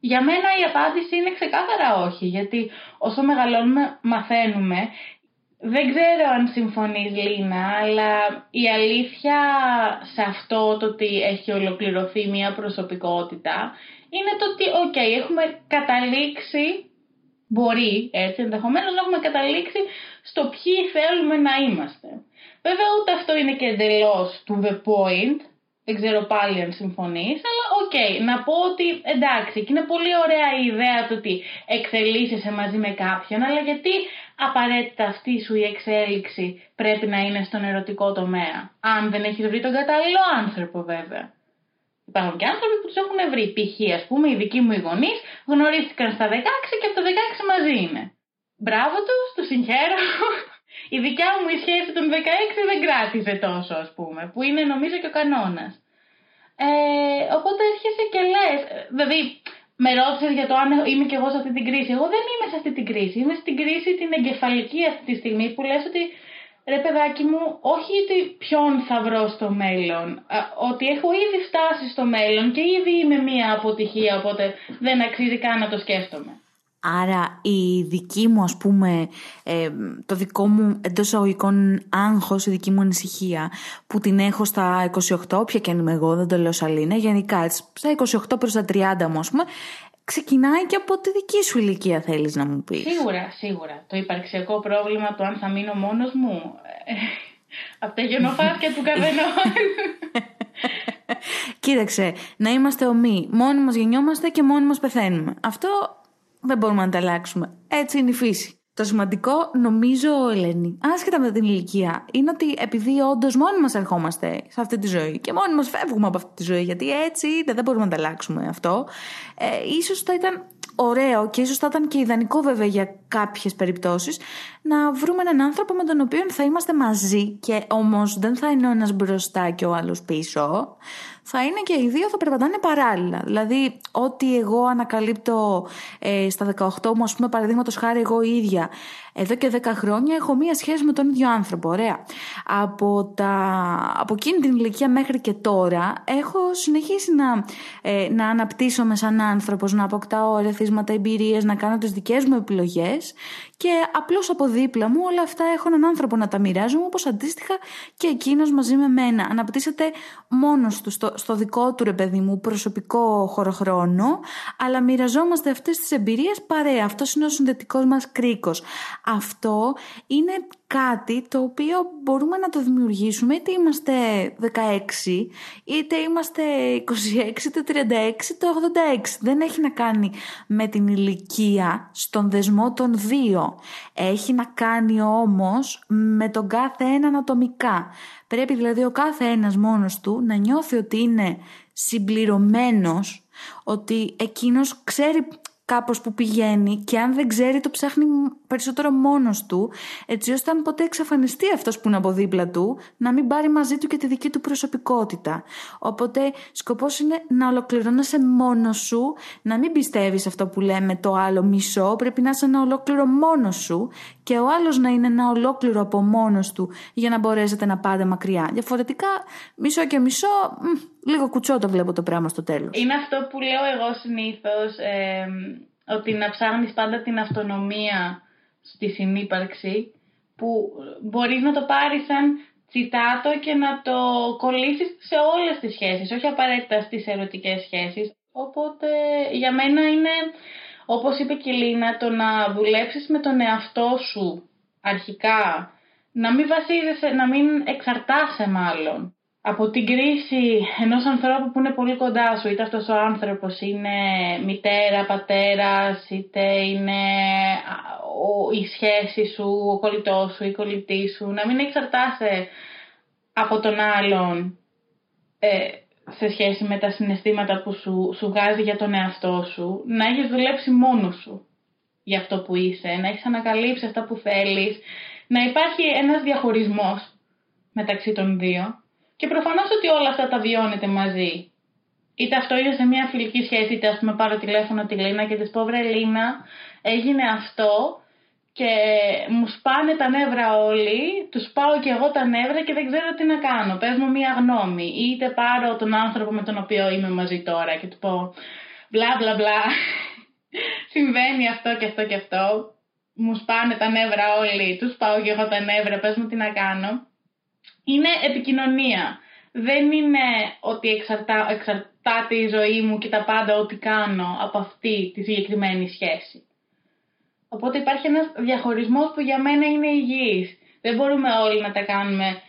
Για μένα η απάντηση είναι ξεκάθαρα όχι, γιατί όσο μεγαλώνουμε μαθαίνουμε. Δεν ξέρω αν συμφωνείς Λίνα, αλλά η αλήθεια σε αυτό το ότι έχει ολοκληρωθεί μια προσωπικότητα είναι το ότι, οκ, έχουμε καταλήξει, μπορεί έτσι ενδεχομένως να έχουμε καταλήξει στο ποιοι θέλουμε να είμαστε. Βέβαια ούτε αυτό είναι και εντελώς to the point, δεν ξέρω πάλι αν συμφωνείς, αλλά οκ, να πω ότι εντάξει, και είναι πολύ ωραία η ιδέα του ότι εξελίσσεσαι μαζί με κάποιον, αλλά γιατί απαραίτητα αυτή σου η εξέλιξη πρέπει να είναι στον ερωτικό τομέα, αν δεν έχεις βρει τον κατάλληλο άνθρωπο βέβαια. Υπάρχουν και άνθρωποι που τους έχουν βρει. Π.χ. ας πούμε, οι δικοί μου οι γονείς γνωρίστηκαν στα 16 και από τα 16 μαζί είναι. Μπράβο τους, τους συγχαίρω. Η δικιά μου η σχέση των 16 δεν κράτησε τόσο, ας πούμε, που είναι νομίζω και ο κανόνας. Ε, οπότε έρχεσαι και λες. Δηλαδή, με ρώτησες για το αν είμαι και εγώ σε αυτή την κρίση. Εγώ δεν είμαι σε αυτή την κρίση. Είμαι στην κρίση την εγκεφαλική αυτή τη στιγμή που λες ότι ρε παιδάκι μου, όχι ότι ποιον θα βρω στο μέλλον, ότι έχω ήδη φτάσει στο μέλλον και ήδη είμαι μία αποτυχία, οπότε δεν αξίζει καν να το σκέφτομαι. Άρα η δική μου ας πούμε, ε, το δικό μου εντός εισαγωγικών άγχος, η δική μου ανησυχία που την έχω στα 28, όποια και αν είμαι εγώ, δεν το λέω σαλίνα, γενικά στα 28 προς τα 30 μου ας πούμε, ξεκινάει και από τη δική σου ηλικία θέλεις να μου πεις. Σίγουρα, σίγουρα. Το υπαρξιακό πρόβλημα του αν θα μείνω μόνος μου, ε, από τα γενοφάσκια του καθενός. Κοίταξε, να είμαστε ομοί. Μόνοι μας γεννιόμαστε και μόνοι μας πεθαίνουμε. Αυτό δεν μπορούμε να τα αλλάξουμε. Έτσι είναι η φύση. Το σημαντικό, νομίζω, Ελένη, άσχετα με την ηλικία, είναι ότι επειδή όντως μόνοι μας ερχόμαστε σε αυτή τη ζωή και μόνοι μας φεύγουμε από αυτή τη ζωή, γιατί έτσι δεν μπορούμε να τα αλλάξουμε αυτό, ε, ίσως θα ήταν ωραίο και ίσως θα ήταν και ιδανικό βέβαια για κάποιες περιπτώσεις να βρούμε έναν άνθρωπο με τον οποίο θα είμαστε μαζί και όμως δεν θα είναι ο ένας μπροστά και ο άλλος πίσω θα είναι και οι δύο θα περπατάνε παράλληλα. Δηλαδή, ό,τι εγώ ανακαλύπτω ε, στα 18 μου, ας πούμε, παραδείγματος χάρη εγώ ίδια, εδώ και 10 χρόνια έχω μία σχέση με τον ίδιο άνθρωπο. Ωραία. Από, τα, από εκείνη την ηλικία μέχρι και τώρα έχω συνεχίσει να, ε, να αναπτύσσομαι σαν άνθρωπος, να αποκτάω ερεθίσματα, εμπειρίες, να κάνω τις δικές μου επιλογές και απλώς από δίπλα μου όλα αυτά έχω έναν άνθρωπο να τα μοιράζομαι, όπως αντίστοιχα και εκείνος μαζί με μένα. Αναπτύσσεται μόνος του στο, στο δικό του ρε παιδί μου προσωπικό χωροχρόνο, αλλά μοιραζόμαστε αυτές τις εμπειρίες παρέα. Αυτός είναι ο συνδετικός μας κρίκος. Αυτό είναι κάτι το οποίο μπορούμε να το δημιουργήσουμε είτε είμαστε 16 είτε είμαστε 26 είτε 36 είτε 86 δεν έχει να κάνει με την ηλικία στον δεσμό των δύο. Έχει να κάνει όμως με τον κάθε έναν ατομικά. Πρέπει δηλαδή ο κάθε ένας μόνος του να νιώθει ότι είναι συμπληρωμένος ότι εκείνος ξέρει κάπως που πηγαίνει και αν δεν ξέρει το ψάχνει περισσότερο μόνος του, έτσι ώστε αν ποτέ εξαφανιστεί αυτός που είναι από δίπλα του, να μην πάρει μαζί του και τη δική του προσωπικότητα. Οπότε σκοπός είναι να ολοκληρώνεσαι μόνος σου, να μην πιστεύεις αυτό που λέμε το άλλο μισό, πρέπει να είσαι ένα ολόκληρο μόνος σου και ο άλλος να είναι ένα ολόκληρο από μόνος του για να μπορέσετε να πάτε μακριά. Διαφορετικά, μισό και μισό, λίγο κουτσό το βλέπω το πράγμα στο τέλος. Είναι αυτό που λέω εγώ συνήθως, ε, ότι να ψάχνεις πάντα την αυτονομία στη συνύπαρξη, που μπορείς να το πάρεις σαν τσιτάτο και να το κολλήσεις σε όλες τις σχέσεις, όχι απαραίτητα στις ερωτικές σχέσεις. Οπότε για μένα είναι, όπως είπε και η Λίνα, το να δουλέψεις με τον εαυτό σου αρχικά, να μην βασίζεσαι, να μην εξαρτάσαι μάλλον από την κρίση ενός ανθρώπου που είναι πολύ κοντά σου, είτε αυτός ο άνθρωπος είναι μητέρα, πατέρας, είτε είναι η σχέση σου, ο κολλητός σου, η κολλητή σου, να μην εξαρτάσαι από τον άλλον ε, σε σχέση με τα συναισθήματα που σου, σου βγάζει για τον εαυτό σου, να έχεις δουλέψει μόνος σου για αυτό που είσαι, να έχεις ανακαλύψει αυτά που θέλεις, να υπάρχει ένας διαχωρισμός μεταξύ των δύο και προφανώς ότι όλα αυτά τα βιώνετε μαζί. Είτε αυτό είναι σε μια φιλική σχέση, είτε ας πούμε πάρω τηλέφωνο τη Λίνα και της πω βρε Λίνα, έγινε αυτό και μου σπάνε τα νεύρα όλοι, τους πάω και εγώ τα νεύρα και δεν ξέρω τι να κάνω. Πες μου μία γνώμη. Είτε πάρω τον άνθρωπο με τον οποίο είμαι μαζί τώρα και του πω μπλα μπλα μπλα, συμβαίνει αυτό και αυτό και αυτό. Μου σπάνε τα νεύρα όλοι, τους πάω και εγώ τα νεύρα, πες μου τι να κάνω είναι επικοινωνία. Δεν είναι ότι εξαρτά, εξαρτάται η ζωή μου και τα πάντα ό,τι κάνω από αυτή τη συγκεκριμένη σχέση. Οπότε υπάρχει ένας διαχωρισμός που για μένα είναι υγιής. Δεν μπορούμε όλοι να τα κάνουμε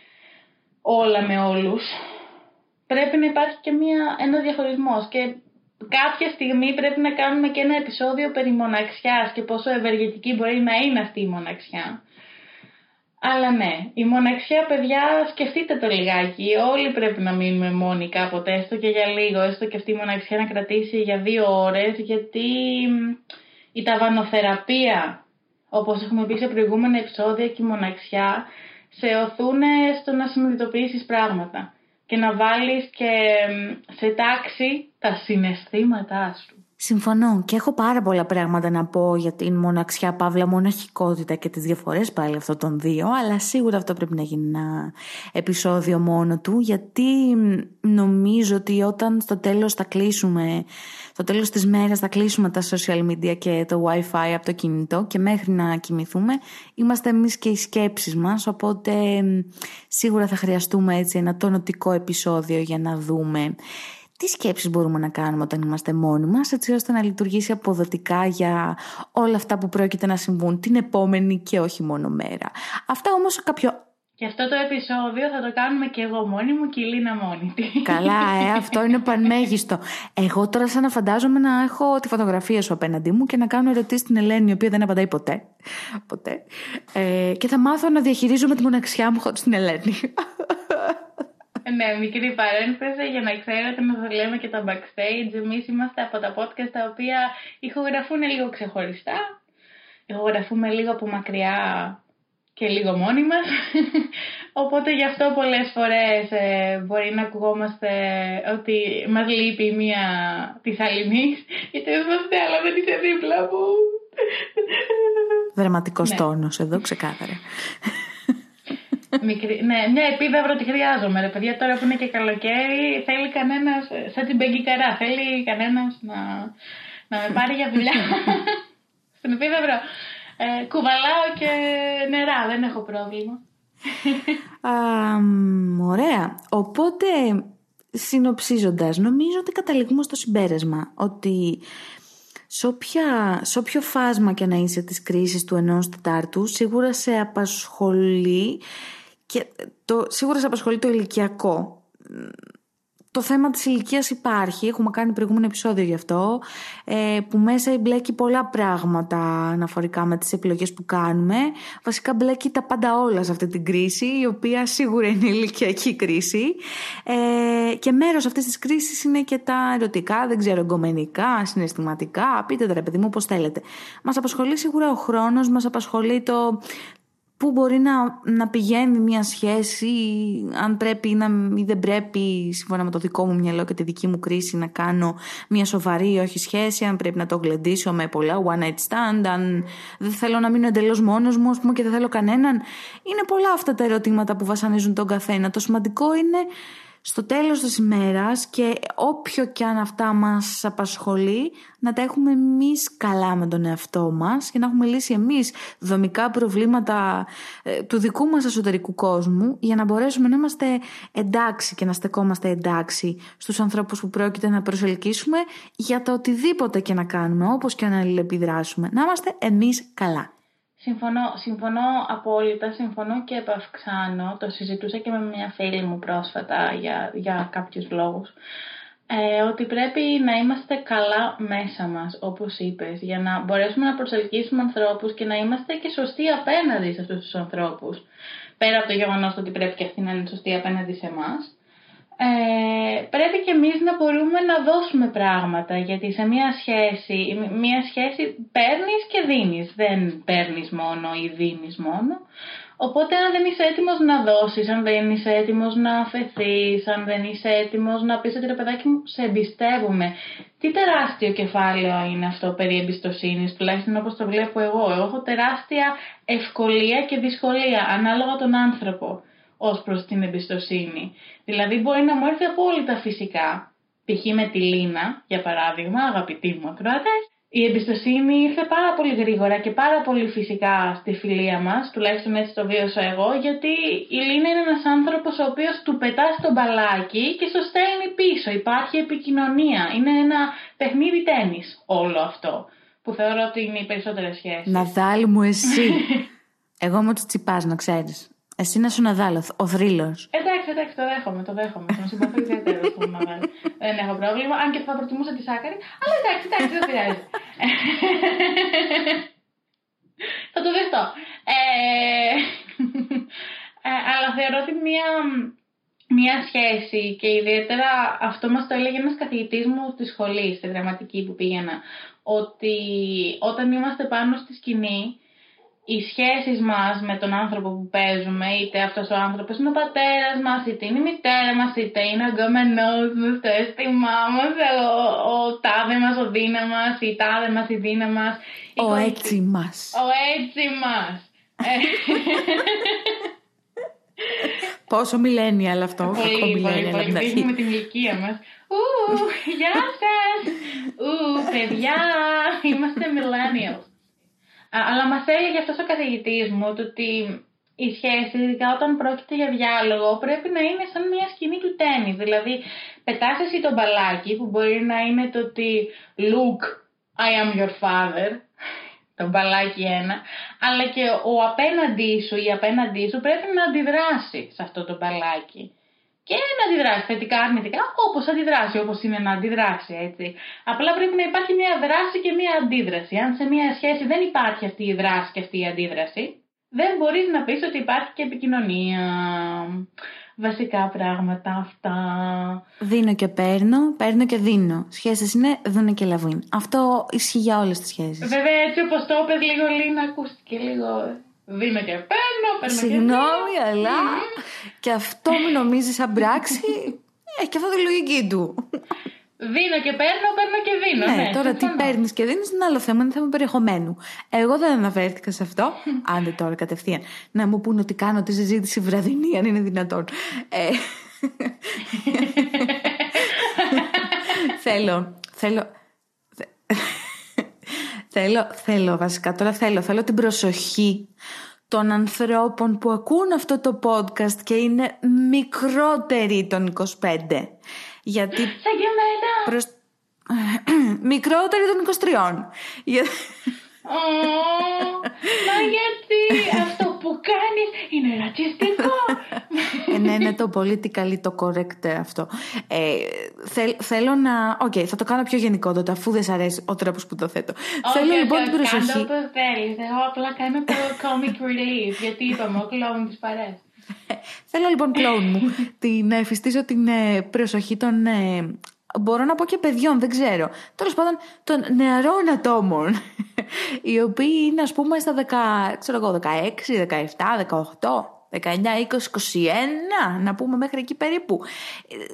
όλα με όλους. Πρέπει να υπάρχει και μια, ένας διαχωρισμός και κάποια στιγμή πρέπει να κάνουμε και ένα επεισόδιο περί μοναξιάς και πόσο ευεργετική μπορεί να είναι αυτή η μοναξιά. Αλλά ναι, η μοναξιά, παιδιά, σκεφτείτε το λιγάκι. Όλοι πρέπει να μείνουμε μόνοι κάποτε, έστω και για λίγο, έστω και αυτή η μοναξιά να κρατήσει για δύο ώρες, γιατί η ταβανοθεραπεία, όπως έχουμε πει σε προηγούμενα επεισόδια και η μοναξιά, σε οθούν στο να συνειδητοποιήσεις πράγματα και να βάλεις και σε τάξη τα συναισθήματά σου. Συμφωνώ και έχω πάρα πολλά πράγματα να πω για την μοναξιά, παύλα, μοναχικότητα και τις διαφορές πάλι αυτών των δύο, αλλά σίγουρα αυτό πρέπει να γίνει ένα επεισόδιο μόνο του, γιατί νομίζω ότι όταν στο τέλος θα κλείσουμε, στο τέλος της μέρας θα κλείσουμε τα social media και το wifi από το κινητό και μέχρι να κοιμηθούμε, είμαστε εμείς και οι σκέψεις μας, οπότε σίγουρα θα χρειαστούμε έτσι ένα τονωτικό επεισόδιο για να δούμε τι σκέψεις μπορούμε να κάνουμε όταν είμαστε μόνοι μας έτσι ώστε να λειτουργήσει αποδοτικά για όλα αυτά που πρόκειται να συμβούν την επόμενη και όχι μόνο μέρα. Αυτά όμως κάποιο και αυτό το επεισόδιο θα το κάνουμε και εγώ μόνη μου και η Λίνα μόνη της. Καλά, ε, αυτό είναι πανέγιστο. Εγώ τώρα σαν να φαντάζομαι να έχω τη φωτογραφία σου απέναντί μου και να κάνω ερωτήσεις στην Ελένη, η οποία δεν απαντάει ποτέ. ποτέ. Ε, και θα μάθω να διαχειρίζομαι τη μοναξιά μου χωρίς την Ελένη. Ναι, μικρή παρένθεση για να ξέρετε να σα λέμε και τα backstage. Εμείς είμαστε από τα podcast τα οποία ηχογραφούν λίγο ξεχωριστά. Ηχογραφούμε λίγο από μακριά και λίγο μόνοι μας. Οπότε γι' αυτό πολλές φορές ε, μπορεί να ακουγόμαστε ότι μας λείπει μία τη αλληνή. Γιατί είμαστε, αλλά δεν είσαι δίπλα μου. Δραματικός ναι. τόνος εδώ, ξεκάθαρα. Μικρή, ναι, μια επίδαυρο τη χρειάζομαι. Ρε παιδιά, τώρα που είναι και καλοκαίρι, θέλει κανένας, σαν την Καρά, θέλει κανένας να, να με πάρει για δουλειά. Στην επίδαυρο. Ε, κουβαλάω και νερά, δεν έχω πρόβλημα. Α, ωραία. Οπότε, συνοψίζοντας, νομίζω ότι καταλήγουμε στο συμπέρασμα ότι σε, όποια, σε όποιο φάσμα και να είσαι της κρίσης του ενός τετάρτου, σίγουρα σε απασχολεί και το, σίγουρα σε απασχολεί το ηλικιακό. το θέμα της ηλικίας υπάρχει, έχουμε κάνει προηγούμενο επεισόδιο γι' αυτό, ε, που μέσα εμπλέκει πολλά πράγματα αναφορικά με τις επιλογές που κάνουμε. Βασικά μπλέκει τα πάντα όλα σε αυτή την κρίση, η οποία σίγουρα είναι ηλικιακή κρίση. Ε, και μέρος αυτής της κρίσης είναι και τα ερωτικά, δεν ξέρω, εγκομενικά, συναισθηματικά, πείτε τα ρε παιδί μου πώς θέλετε. Μας απασχολεί σίγουρα ο χρόνος, μας απασχολεί το πού μπορεί να, να πηγαίνει μια σχέση, αν πρέπει ή, να, ή δεν πρέπει, σύμφωνα με το δικό μου μυαλό και τη δική μου κρίση, να κάνω μια σοβαρή ή όχι σχέση, αν πρέπει να το γλεντήσω με πολλά one night stand, αν δεν θέλω να μείνω εντελώς μόνος μου, ας πούμε, και δεν θέλω κανέναν. Είναι πολλά αυτά τα ερωτήματα που βασανίζουν τον καθένα. Το σημαντικό είναι στο τέλος της ημέρας και όποιο και αν αυτά μας απασχολεί να τα έχουμε εμείς καλά με τον εαυτό μας και να έχουμε λύσει εμείς δομικά προβλήματα ε, του δικού μας εσωτερικού κόσμου για να μπορέσουμε να είμαστε εντάξει και να στεκόμαστε εντάξει στους ανθρώπους που πρόκειται να προσελκύσουμε για το οτιδήποτε και να κάνουμε όπως και να αλληλεπιδράσουμε να είμαστε εμείς καλά. Συμφωνώ, συμφωνώ απόλυτα, συμφωνώ και επαυξάνω. Το συζητούσα και με μια φίλη μου πρόσφατα για, για κάποιους λόγους. Ε, ότι πρέπει να είμαστε καλά μέσα μας, όπως είπες, για να μπορέσουμε να προσελκύσουμε ανθρώπους και να είμαστε και σωστοί απέναντι σε αυτούς τους ανθρώπους. Πέρα από το γεγονός ότι πρέπει και αυτοί να είναι σωστοί απέναντι σε εμάς ε, πρέπει και εμείς να μπορούμε να δώσουμε πράγματα γιατί σε μια σχέση, μια σχέση παίρνεις και δίνεις, δεν παίρνεις μόνο ή δίνεις μόνο. Οπότε αν δεν είσαι έτοιμος να δώσεις, αν δεν είσαι έτοιμος να αφαιθείς, αν δεν είσαι έτοιμος να πεις ότι ρε παιδάκι μου σε εμπιστεύουμε. Τι τεράστιο κεφάλαιο είναι αυτό περί εμπιστοσύνης, τουλάχιστον όπως το βλέπω εγώ. Εγώ έχω τεράστια ευκολία και δυσκολία ανάλογα τον άνθρωπο ως προς την εμπιστοσύνη. Δηλαδή μπορεί να μου έρθει απόλυτα φυσικά, π.χ. με τη Λίνα, για παράδειγμα, αγαπητή μου ακροατές, η εμπιστοσύνη ήρθε πάρα πολύ γρήγορα και πάρα πολύ φυσικά στη φιλία μας, τουλάχιστον έτσι το βίωσα εγώ, γιατί η Λίνα είναι ένας άνθρωπος ο οποίος του πετά στο μπαλάκι και στο στέλνει πίσω. Υπάρχει επικοινωνία. Είναι ένα παιχνίδι τέννις όλο αυτό, που θεωρώ ότι είναι οι περισσότερες σχέσεις. Ναδάλ μου εσύ. εγώ είμαι ο Τσιπάς, να ξέρεις. Εσύ να σου Ναδάλ, ο θρύλος. Εντάξει, εντάξει, το δέχομαι, το δέχομαι. Τον συμπαθώ ιδιαίτερα στον Ναδάλ. Δεν έχω πρόβλημα, αν και θα προτιμούσα τη Σάκαρη. Αλλά εντάξει, εντάξει, δεν πειράζει. θα το δεχτώ. Ε, ε, αλλά θεωρώ ότι μία, μία σχέση και ιδιαίτερα αυτό μας το έλεγε ένας καθηγητής μου στη σχολή, στη δραματική που πήγαινα, ότι όταν είμαστε πάνω στη σκηνή οι σχέσεις μας με τον άνθρωπο που παίζουμε, είτε αυτός ο άνθρωπος είναι ο πατέρας μας, είτε είναι η μητέρα μας, είτε είναι ο γκόμενός μας, το αίσθημά μας, ο, ο τάδε μας, ο δίνα μας, η τάδε μας, η δίνα μας. Ο έτσι μας. Ο έτσι μας. Πόσο millennial αυτό. Πολύ, πολύ, πολύ. Δείχνουμε την ηλικία μας. Ου, γεια σας. Ου, παιδιά, είμαστε millennials. Αλλά μας έλεγε αυτός ο καθηγητής μου ότι η σχέση, ειδικά όταν πρόκειται για διάλογο, πρέπει να είναι σαν μια σκηνή του τέννη. Δηλαδή, πετάς εσύ τον μπαλάκι που μπορεί να είναι το ότι Luke, I am your father, το μπαλάκι ένα, αλλά και ο απέναντί σου ή απέναντί σου πρέπει να αντιδράσει σε αυτό το μπαλάκι και να αντιδράσει θετικά, αρνητικά, όπως αντιδράσει, όπως είναι να αντιδράσει, έτσι. Απλά πρέπει να υπάρχει μια δράση και μια αντίδραση. Αν σε μια σχέση δεν υπάρχει αυτή η δράση και αυτή η αντίδραση, δεν μπορείς να πεις ότι υπάρχει και επικοινωνία. Βασικά πράγματα αυτά. Δίνω και παίρνω, παίρνω και δίνω. Σχέσεις είναι δίνω και λαβούν. Αυτό ισχύει για όλες τις σχέσεις. Βέβαια, έτσι όπως το είπε λίγο, λίγο ακούστηκε λίγο Δίνω και παίρνω, παίρνω Συγγνώμη, αλλά και αυτό μου νομίζει σαν πράξη. Έχει και αυτό τη λογική του. Δίνω και παίρνω, παίρνω και δίνω. Ναι, ναι τώρα τι παίρνεις και δίνεις είναι άλλο θέμα, είναι θέμα περιεχομένου. Εγώ δεν αναφέρθηκα σε αυτό. Άντε τώρα κατευθείαν. Να μου πούνε ότι κάνω τη συζήτηση βραδινή, αν είναι δυνατόν. Ε, θέλω, θέλω. Θέλω, θέλω βασικά, τώρα θέλω, θέλω την προσοχή των ανθρώπων που ακούν αυτό το podcast και είναι μικρότεροι των 25. Γιατί... Σαν και εμένα! Προς... μικρότεροι των 23. Μα γιατί αυτό που μου κάνεις είναι ρατσιστικό. ε, ναι, είναι το politically το correct αυτό. Ε, θέλω να... Ok, okay, θα το κάνω πιο γενικότατα αφού δεν σ' αρέσει ο τρόπος που το θέτω. Okay, θέλω λοιπόν την προσοχή... Κάνω όπως θέλεις. Εγώ απλά κάνω το comic relief γιατί είπαμε ο κλόουν της παρέας. Θέλω λοιπόν κλόουν μου την, να εφιστήσω την ε, προσοχή των ε, μπορώ να πω και παιδιών, δεν ξέρω. Τέλος πάντων, των νεαρών ατόμων, οι οποίοι είναι, ας πούμε, στα 10, ξέρω εγώ, 16, 17, 18. 19, 20, 21, να πούμε μέχρι εκεί περίπου.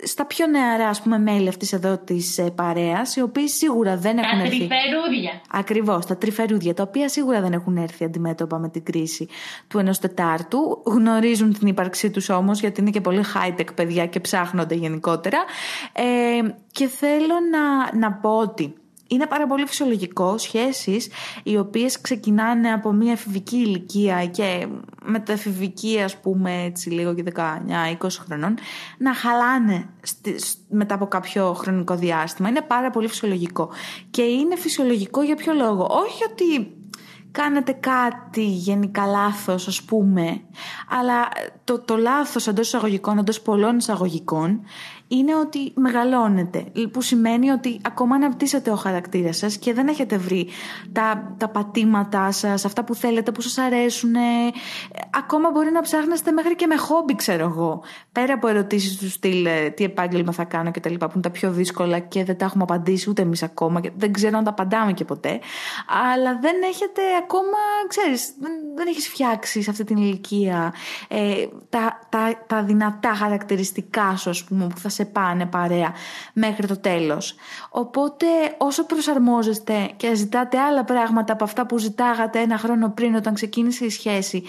Στα πιο νεαρά, ας πούμε, μέλη αυτής εδώ της ε, παρέας, οι οποίοι σίγουρα δεν έχουν τα έρθει. Τα τρυφερούδια. Ακριβώς, τα τρυφερούδια, τα οποία σίγουρα δεν έχουν έρθει αντιμέτωπα με την κρίση του ενός Τετάρτου. Γνωρίζουν την ύπαρξή τους όμως, γιατί είναι και πολύ high-tech παιδιά και ψάχνονται γενικότερα. Ε, και θέλω να, να πω ότι είναι πάρα πολύ φυσιολογικό σχέσεις οι οποίες ξεκινάνε από μια εφηβική ηλικία και μεταφηβική ας πούμε έτσι λίγο και 19-20 χρονών να χαλάνε μετά από κάποιο χρονικό διάστημα. Είναι πάρα πολύ φυσιολογικό. Και είναι φυσιολογικό για ποιο λόγο; Όχι ότι κάνετε κάτι γενικά λάθος ας πούμε αλλά το, το λάθος εντός εισαγωγικών, εντός πολλών εισαγωγικών είναι ότι μεγαλώνετε, που σημαίνει ότι ακόμα αναπτύσσετε ο χαρακτήρας σας και δεν έχετε βρει τα, τα πατήματά σας, αυτά που θέλετε, που σας αρέσουν. Ακόμα μπορεί να ψάχνεστε μέχρι και με χόμπι, ξέρω εγώ. Πέρα από ερωτήσεις του στυλ ε, τι επάγγελμα θα κάνω και τα λοιπά, που είναι τα πιο δύσκολα και δεν τα έχουμε απαντήσει ούτε εμείς ακόμα και δεν ξέρω αν τα απαντάμε και ποτέ. Αλλά δεν έχετε ακόμα, ξέρεις, δεν, δεν έχεις φτιάξει σε αυτή την ηλικία ε, τα, τα, τα δυνατά χαρακτηριστικά σου, ας πούμε, που θα σε πάνε παρέα μέχρι το τέλος. Οπότε όσο προσαρμόζεστε και ζητάτε άλλα πράγματα από αυτά που ζητάγατε ένα χρόνο πριν όταν ξεκίνησε η σχέση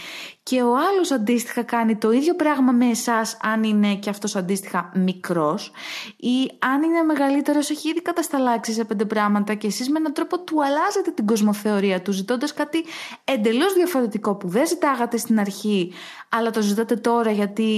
και ο άλλος αντίστοιχα κάνει το ίδιο πράγμα με εσάς αν είναι και αυτός αντίστοιχα μικρός ή αν είναι μεγαλύτερος έχει ήδη κατασταλάξει σε πέντε πράγματα και εσείς με έναν τρόπο του αλλάζετε την κοσμοθεωρία του ζητώντας κάτι εντελώς διαφορετικό που δεν ζητάγατε στην αρχή αλλά το ζητάτε τώρα γιατί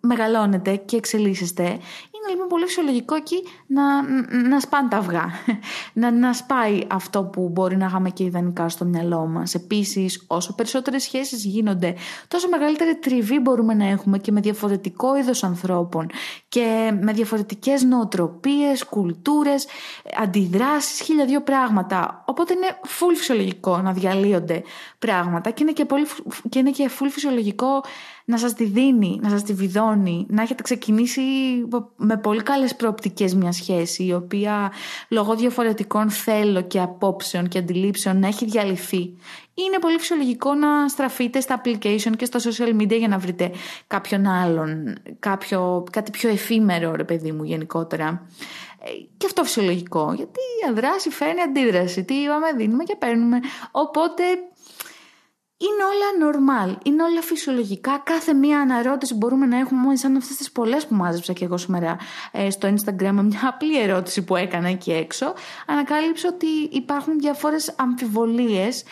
μεγαλώνετε και εξελίσσεστε είναι λοιπόν πολύ φυσιολογικό εκεί να, να σπάνε τα αυγά. να, να σπάει αυτό που μπορεί να είχαμε και ιδανικά στο μυαλό μας. Επίσης, όσο περισσότερες σχέσεις γίνονται, τόσο μεγαλύτερη τριβή μπορούμε να έχουμε και με διαφορετικό είδος ανθρώπων και με διαφορετικές νοοτροπίες, κουλτούρες, αντιδράσεις, χίλια δύο πράγματα. Οπότε είναι full φυσιολογικό να διαλύονται πράγματα και είναι και, πολύ, και είναι και full φυσιολογικό να σας τη δίνει, να σας τη βιδώνει, να έχετε ξεκινήσει με πολύ καλές προοπτικές μια σχέση η οποία λόγω διαφορετικών θέλω και απόψεων και αντιλήψεων να έχει διαλυθεί. Είναι πολύ φυσιολογικό να στραφείτε στα application και στα social media για να βρείτε κάποιον άλλον, κάποιο, κάτι πιο εφήμερο ρε παιδί μου γενικότερα. Ε, και αυτό φυσιολογικό, γιατί η αδράση φέρνει αντίδραση. Τι είπαμε, δίνουμε και παίρνουμε. Οπότε είναι όλα normal, είναι όλα φυσιολογικά. Κάθε μία αναρώτηση μπορούμε να έχουμε μόνο σαν αυτές τις πολλές που μάζεψα και εγώ σήμερα ε, στο Instagram με μια απλή ερώτηση που έκανα εκεί έξω. Ανακάλυψα ότι υπάρχουν διάφορε αμφιβολίες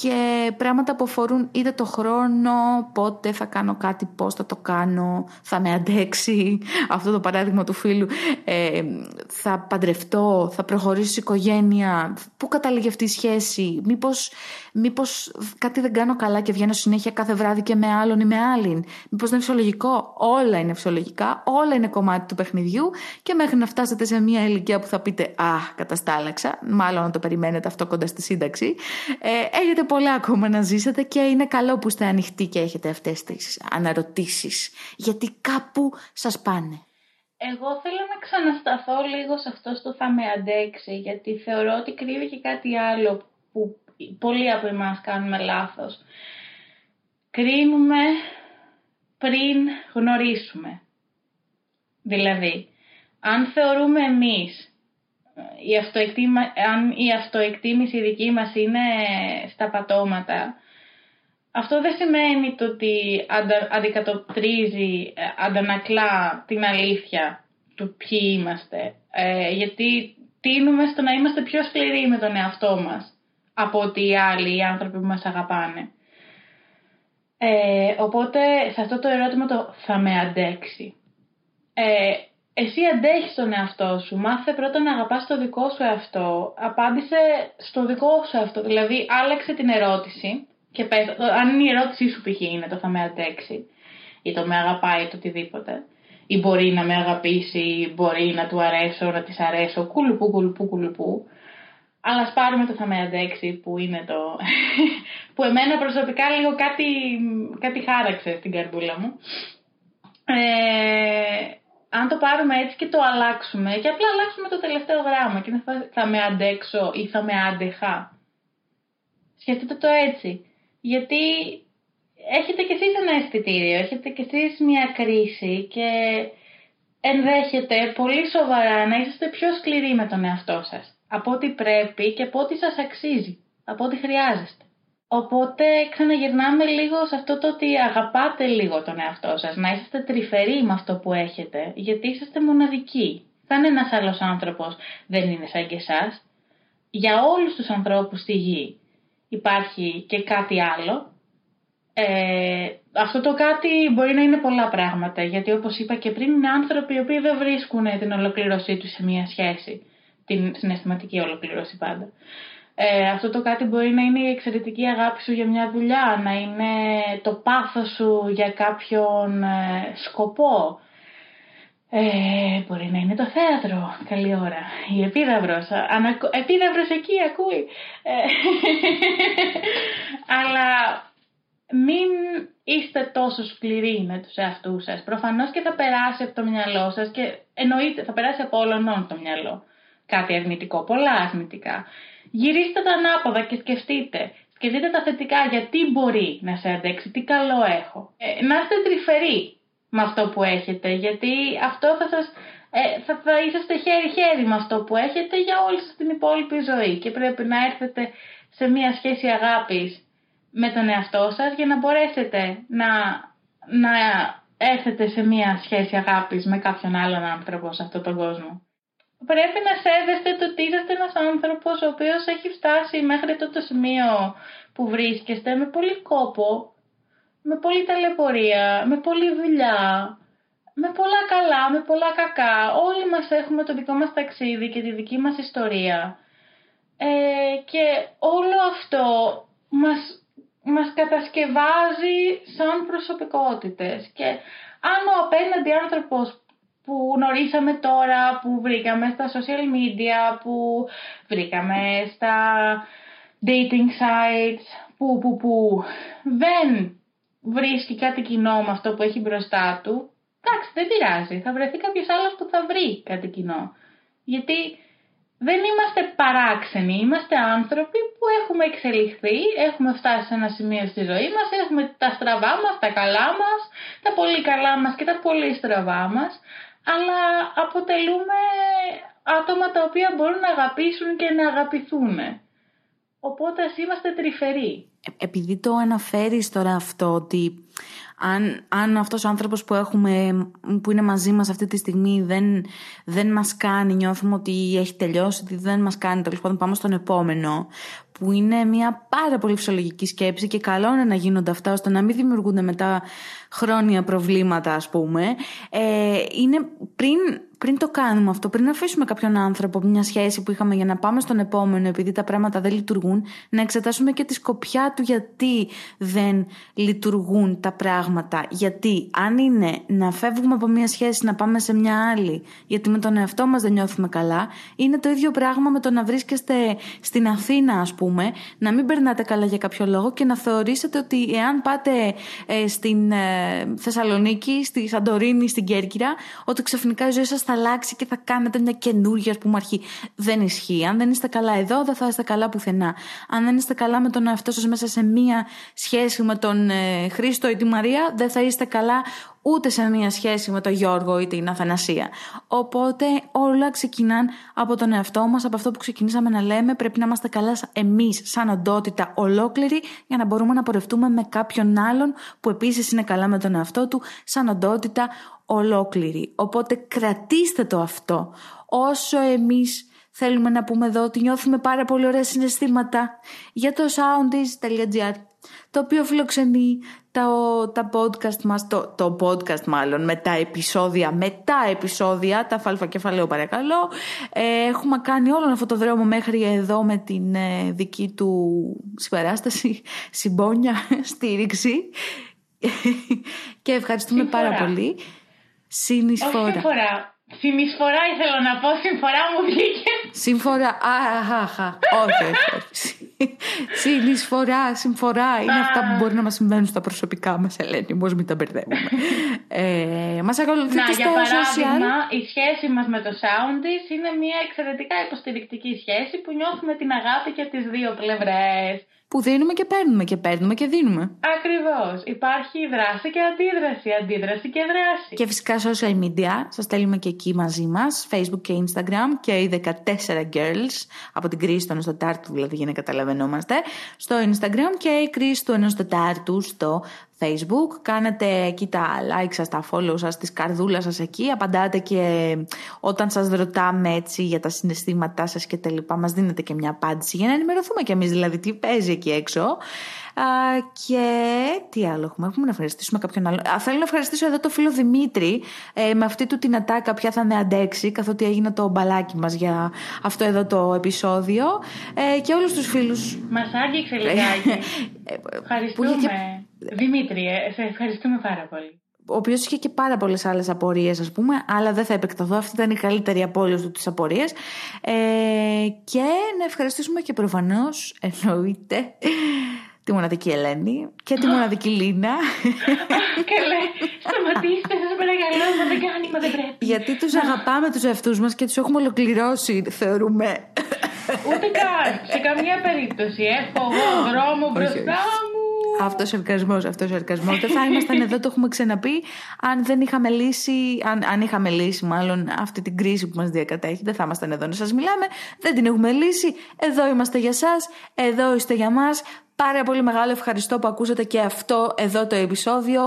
και πράγματα που αφορούν είτε το χρόνο, πότε θα κάνω κάτι, πώς θα το κάνω, θα με αντέξει, αυτό το παράδειγμα του φίλου, ε, θα παντρευτώ, θα προχωρήσω η οικογένεια, πού καταλήγει αυτή η σχέση, μήπως, μήπως κάτι δεν κάνω καλά και βγαίνω συνέχεια κάθε βράδυ και με άλλον ή με άλλην, μήπως δεν είναι φυσιολογικό, όλα είναι φυσιολογικά, όλα είναι κομμάτι του παιχνιδιού και μέχρι να φτάσετε σε μια ηλικία που θα πείτε «Α, καταστάλαξα», μάλλον να το περιμένετε αυτό κοντά στη σύνταξη, ε, έχετε πολλά ακόμα να ζήσετε και είναι καλό που είστε ανοιχτοί και έχετε αυτές τις αναρωτήσεις γιατί κάπου σας πάνε. Εγώ θέλω να ξανασταθώ λίγο σε αυτό το θα με αντέξει γιατί θεωρώ ότι κρύβει και κάτι άλλο που πολλοί από εμάς κάνουμε λάθος. Κρίνουμε πριν γνωρίσουμε. Δηλαδή, αν θεωρούμε εμείς η αν η αυτοεκτίμηση δική μας είναι στα πατώματα, αυτό δεν σημαίνει το ότι αντα, αντικατοπτρίζει, ε, αντανακλά την αλήθεια του ποιοι είμαστε. Ε, γιατί τίνουμε στο να είμαστε πιο σκληροί με τον εαυτό μας από ότι οι άλλοι, οι άνθρωποι που μας αγαπάνε. Ε, οπότε σε αυτό το ερώτημα το θα με αντέξει. Ε, εσύ αντέχεις τον εαυτό σου, μάθε πρώτα να αγαπάς το δικό σου εαυτό, απάντησε στο δικό σου εαυτό, δηλαδή άλλαξε την ερώτηση Και πες, αν η ερώτησή σου π.χ. είναι το θα με αντέξει ή το με αγαπάει ή το οτιδήποτε ή μπορεί να με αγαπήσει, μπορεί να του αρέσω, να της αρέσω, κουλουπού, κουλουπού, κουλουπού. Αλλά ας πάρουμε το θα με αντέξει που είναι το... που εμένα προσωπικά λίγο κάτι, κάτι χάραξε στην καρδούλα μου. Ε, αν το πάρουμε έτσι και το αλλάξουμε και απλά αλλάξουμε το τελευταίο γράμμα και θα, θα με αντέξω ή θα με άντεχα. Σκεφτείτε το έτσι. Γιατί έχετε κι εσείς ένα αισθητήριο, έχετε κι εσείς μια κρίση και ενδέχεται πολύ σοβαρά να είσαστε πιο σκληροί με τον εαυτό σας από ό,τι πρέπει και από ό,τι σας αξίζει, από ό,τι χρειάζεστε. Οπότε ξαναγυρνάμε λίγο σε αυτό το ότι αγαπάτε λίγο τον εαυτό σας, να είσαστε τρυφεροί με αυτό που έχετε, γιατί είσαστε μοναδικοί. Κανένας άλλος άνθρωπος δεν είναι σαν και εσάς. Για όλους τους ανθρώπους στη γη υπάρχει και κάτι άλλο. Ε, αυτό το κάτι μπορεί να είναι πολλά πράγματα, γιατί όπως είπα και πριν είναι άνθρωποι οι οποίοι δεν βρίσκουν την ολοκλήρωσή τους σε μία σχέση, την συναισθηματική ολοκλήρωση πάντα. Ε, αυτό το κάτι μπορεί να είναι η εξαιρετική αγάπη σου για μια δουλειά, να είναι το πάθος σου για κάποιον ε, σκοπό. Ε, μπορεί να είναι το θέατρο, καλή ώρα. Η επίδαυρος, ανακου... επίδαυρος εκεί ακούει. Ε, αλλά μην είστε τόσο σκληροί με τους εαυτούς σας. Προφανώς και θα περάσει από το μυαλό σας και εννοείται θα περάσει από όλων το μυαλό. Κάτι αρνητικό, πολλά αρνητικά. Γυρίστε τα ανάποδα και σκεφτείτε. Σκεφτείτε τα θετικά γιατί μπορεί να σε αντέξει, τι καλό έχω. Ε, να είστε τρυφεροί με αυτό που έχετε, γιατί αυτό θα σας... Ε, θα, θα είσαστε χέρι-χέρι με αυτό που έχετε για όλη σας την υπόλοιπη ζωή και πρέπει να έρθετε σε μια σχέση αγάπης με τον εαυτό σας για να μπορέσετε να, να έρθετε σε μια σχέση αγάπης με κάποιον άλλον άνθρωπο σε αυτόν τον κόσμο πρέπει να σέβεστε το ότι είσαστε ένας άνθρωπος ο οποίος έχει φτάσει μέχρι το σημείο που βρίσκεστε με πολύ κόπο, με πολύ ταλαιπωρία, με πολύ δουλειά, με πολλά καλά, με πολλά κακά. Όλοι μας έχουμε το δικό μας ταξίδι και τη δική μας ιστορία. Ε, και όλο αυτό μας, μας κατασκευάζει σαν προσωπικότητες. Και αν ο απέναντι άνθρωπος που γνωρίσαμε τώρα, που βρήκαμε στα social media, που βρήκαμε στα dating sites, που, που, που δεν βρίσκει κάτι κοινό με αυτό που έχει μπροστά του, εντάξει, δεν πειράζει. Θα βρεθεί κάποιος άλλος που θα βρει κάτι κοινό. Γιατί δεν είμαστε παράξενοι, είμαστε άνθρωποι που έχουμε εξελιχθεί, έχουμε φτάσει σε ένα σημείο στη ζωή μας, έχουμε τα στραβά μας, τα καλά μας, τα πολύ καλά μας και τα πολύ στραβά μας, αλλά αποτελούμε άτομα τα οποία μπορούν να αγαπήσουν και να αγαπηθούν. Οπότε ας είμαστε τρυφεροί. Ε, επειδή το αναφέρεις τώρα αυτό ότι αν, αν αυτός ο άνθρωπος που έχουμε που είναι μαζί μας αυτή τη στιγμή δεν, δεν μας κάνει νιώθουμε ότι έχει τελειώσει ότι δεν μας κάνει τέλος πάντων πάμε στον επόμενο που είναι μια πάρα πολύ φυσιολογική σκέψη και καλό είναι να γίνονται αυτά ώστε να μην δημιουργούνται μετά χρόνια προβλήματα ας πούμε ε, είναι πριν πριν το κάνουμε αυτό, πριν αφήσουμε κάποιον άνθρωπο μια σχέση που είχαμε για να πάμε στον επόμενο επειδή τα πράγματα δεν λειτουργούν, να εξετάσουμε και τη σκοπιά του γιατί δεν λειτουργούν τα πράγματα. Γιατί αν είναι να φεύγουμε από μια σχέση να πάμε σε μια άλλη, γιατί με τον εαυτό μας δεν νιώθουμε καλά, είναι το ίδιο πράγμα με το να βρίσκεστε στην Αθήνα ας πούμε, να μην περνάτε καλά για κάποιο λόγο και να θεωρήσετε ότι εάν πάτε ε, στην ε, Θεσσαλονίκη, στη Σαντορίνη, στην Κέρκυρα, ότι ξαφνικά η ζωή σας θα αλλάξει και θα κάνετε μια καινούργια ας πούμε αρχή. Δεν ισχύει. Αν δεν είστε καλά εδώ, δεν θα είστε καλά πουθενά. Αν δεν είστε καλά με τον εαυτό σας μέσα σε μια σχέση με τον ε, Χρήστο ή τη Μαρία, δεν θα είστε καλά ούτε σε μια σχέση με τον Γιώργο ή την Αθανασία. Οπότε όλα ξεκινάν από τον εαυτό μας, από αυτό που ξεκινήσαμε να λέμε, πρέπει να είμαστε καλά εμείς σαν οντότητα ολόκληρη για να μπορούμε να πορευτούμε με κάποιον άλλον που επίσης είναι καλά με τον εαυτό του σαν οντότητα ολόκληρη. Οπότε κρατήστε το αυτό όσο εμείς θέλουμε να πούμε εδώ ότι νιώθουμε πάρα πολύ ωραία συναισθήματα για το soundis.gr το οποίο φιλοξενεί τα, τα podcast μας, το, το podcast μάλλον, με τα επεισόδια, με τα επεισόδια, τα φάλφα κεφαλαίο παρακαλώ. Ε, έχουμε κάνει όλο αυτό το δρόμο μέχρι εδώ με την ε, δική του συμπαράσταση, συμπόνια, στήριξη. και ευχαριστούμε πάρα πολύ. Συνεισφορά. Όχι συμφορά. Συνεισφορά ήθελα να πω, συμφορά μου βγήκε. Συμφορά, αχ, όχι, όχι. Συνεισφορά, συμφορά, είναι αυτά που μπορεί να μας συμβαίνουν στα προσωπικά μας, Ελένη, πώς μην τα μπερδεύουμε. ε, μας ακολουθείτε στα για παράδειγμα, η σχέση μας με το Soundis είναι μια εξαιρετικά υποστηρικτική σχέση που νιώθουμε την αγάπη και τις δύο πλευρές που δίνουμε και παίρνουμε και παίρνουμε και δίνουμε. Ακριβώς. Υπάρχει δράση και αντίδραση, αντίδραση και δράση. Και φυσικά social media. Σας στέλνουμε και εκεί μαζί μας, Facebook και Instagram και οι 14 girls, από την κρίση του ενός τετάρτου δηλαδή για να καταλαβαίνόμαστε, στο Instagram και η κρίση του ενός τετάρτου στο Facebook, κάνετε εκεί τα like σας, τα follow σας, τις καρδούλα σας εκεί, απαντάτε και όταν σας ρωτάμε έτσι για τα συναισθήματά σας και τα λοιπά, μας δίνετε και μια απάντηση για να ενημερωθούμε κι εμείς δηλαδή τι παίζει εκεί έξω. Και τι άλλο έχουμε, έχουμε να ευχαριστήσουμε κάποιον άλλο. Α, θέλω να ευχαριστήσω εδώ το φίλο Δημήτρη ε, με αυτή του την ατάκα ποια θα με αντέξει καθότι έγινε το μπαλάκι μας για αυτό εδώ το επεισόδιο ε, και όλους τους φίλους. Μας άγγιξε λιγάκι. Ε, Ευχαριστούμε. Δημήτρη, ε, σε ευχαριστούμε πάρα πολύ. Ο οποίος είχε και πάρα πολλές άλλες απορίες, ας πούμε, αλλά δεν θα επεκταθώ. Αυτή ήταν η καλύτερη από όλες του τις απορίες. Ε, και να ευχαριστήσουμε και προφανώς, εννοείται, τη μοναδική Ελένη και τη μοναδική Λίνα. Καλέ, σταματήστε, σας παρακαλώ, μα δεν κάνει, μα δεν πρέπει. Γιατί τους αγαπάμε τους εαυτούς μας και τους έχουμε ολοκληρώσει, θεωρούμε. Ούτε καν, σε καμία περίπτωση. Έχω εγώ δρόμο μπροστά μου. Αυτός ο εργασμό, αυτός ο εργασμό. Δεν θα ήμασταν εδώ, το έχουμε ξαναπεί, αν δεν είχαμε λύσει, αν, αν είχαμε λύσει μάλλον αυτή την κρίση που μας διακατέχει. Δεν θα ήμασταν εδώ να σας μιλάμε. Δεν την έχουμε λύσει. Εδώ είμαστε για εσά, εδώ είστε για μας. Πάρα πολύ μεγάλο ευχαριστώ που ακούσατε και αυτό εδώ το επεισόδιο.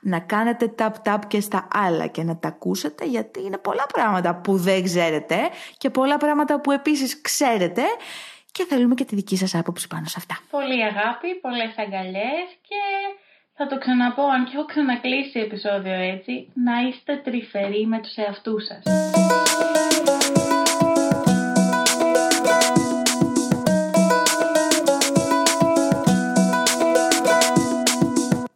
Να κάνετε tap-tap και στα άλλα και να τα ακούσετε γιατί είναι πολλά πράγματα που δεν ξέρετε και πολλά πράγματα που επίσης ξέρετε και θέλουμε και τη δική σας άποψη πάνω σε αυτά. Πολύ αγάπη, πολλές αγκαλιές και θα το ξαναπώ αν και έχω ξανακλείσει επεισόδιο έτσι, να είστε τρυφεροί με τους εαυτούς σας.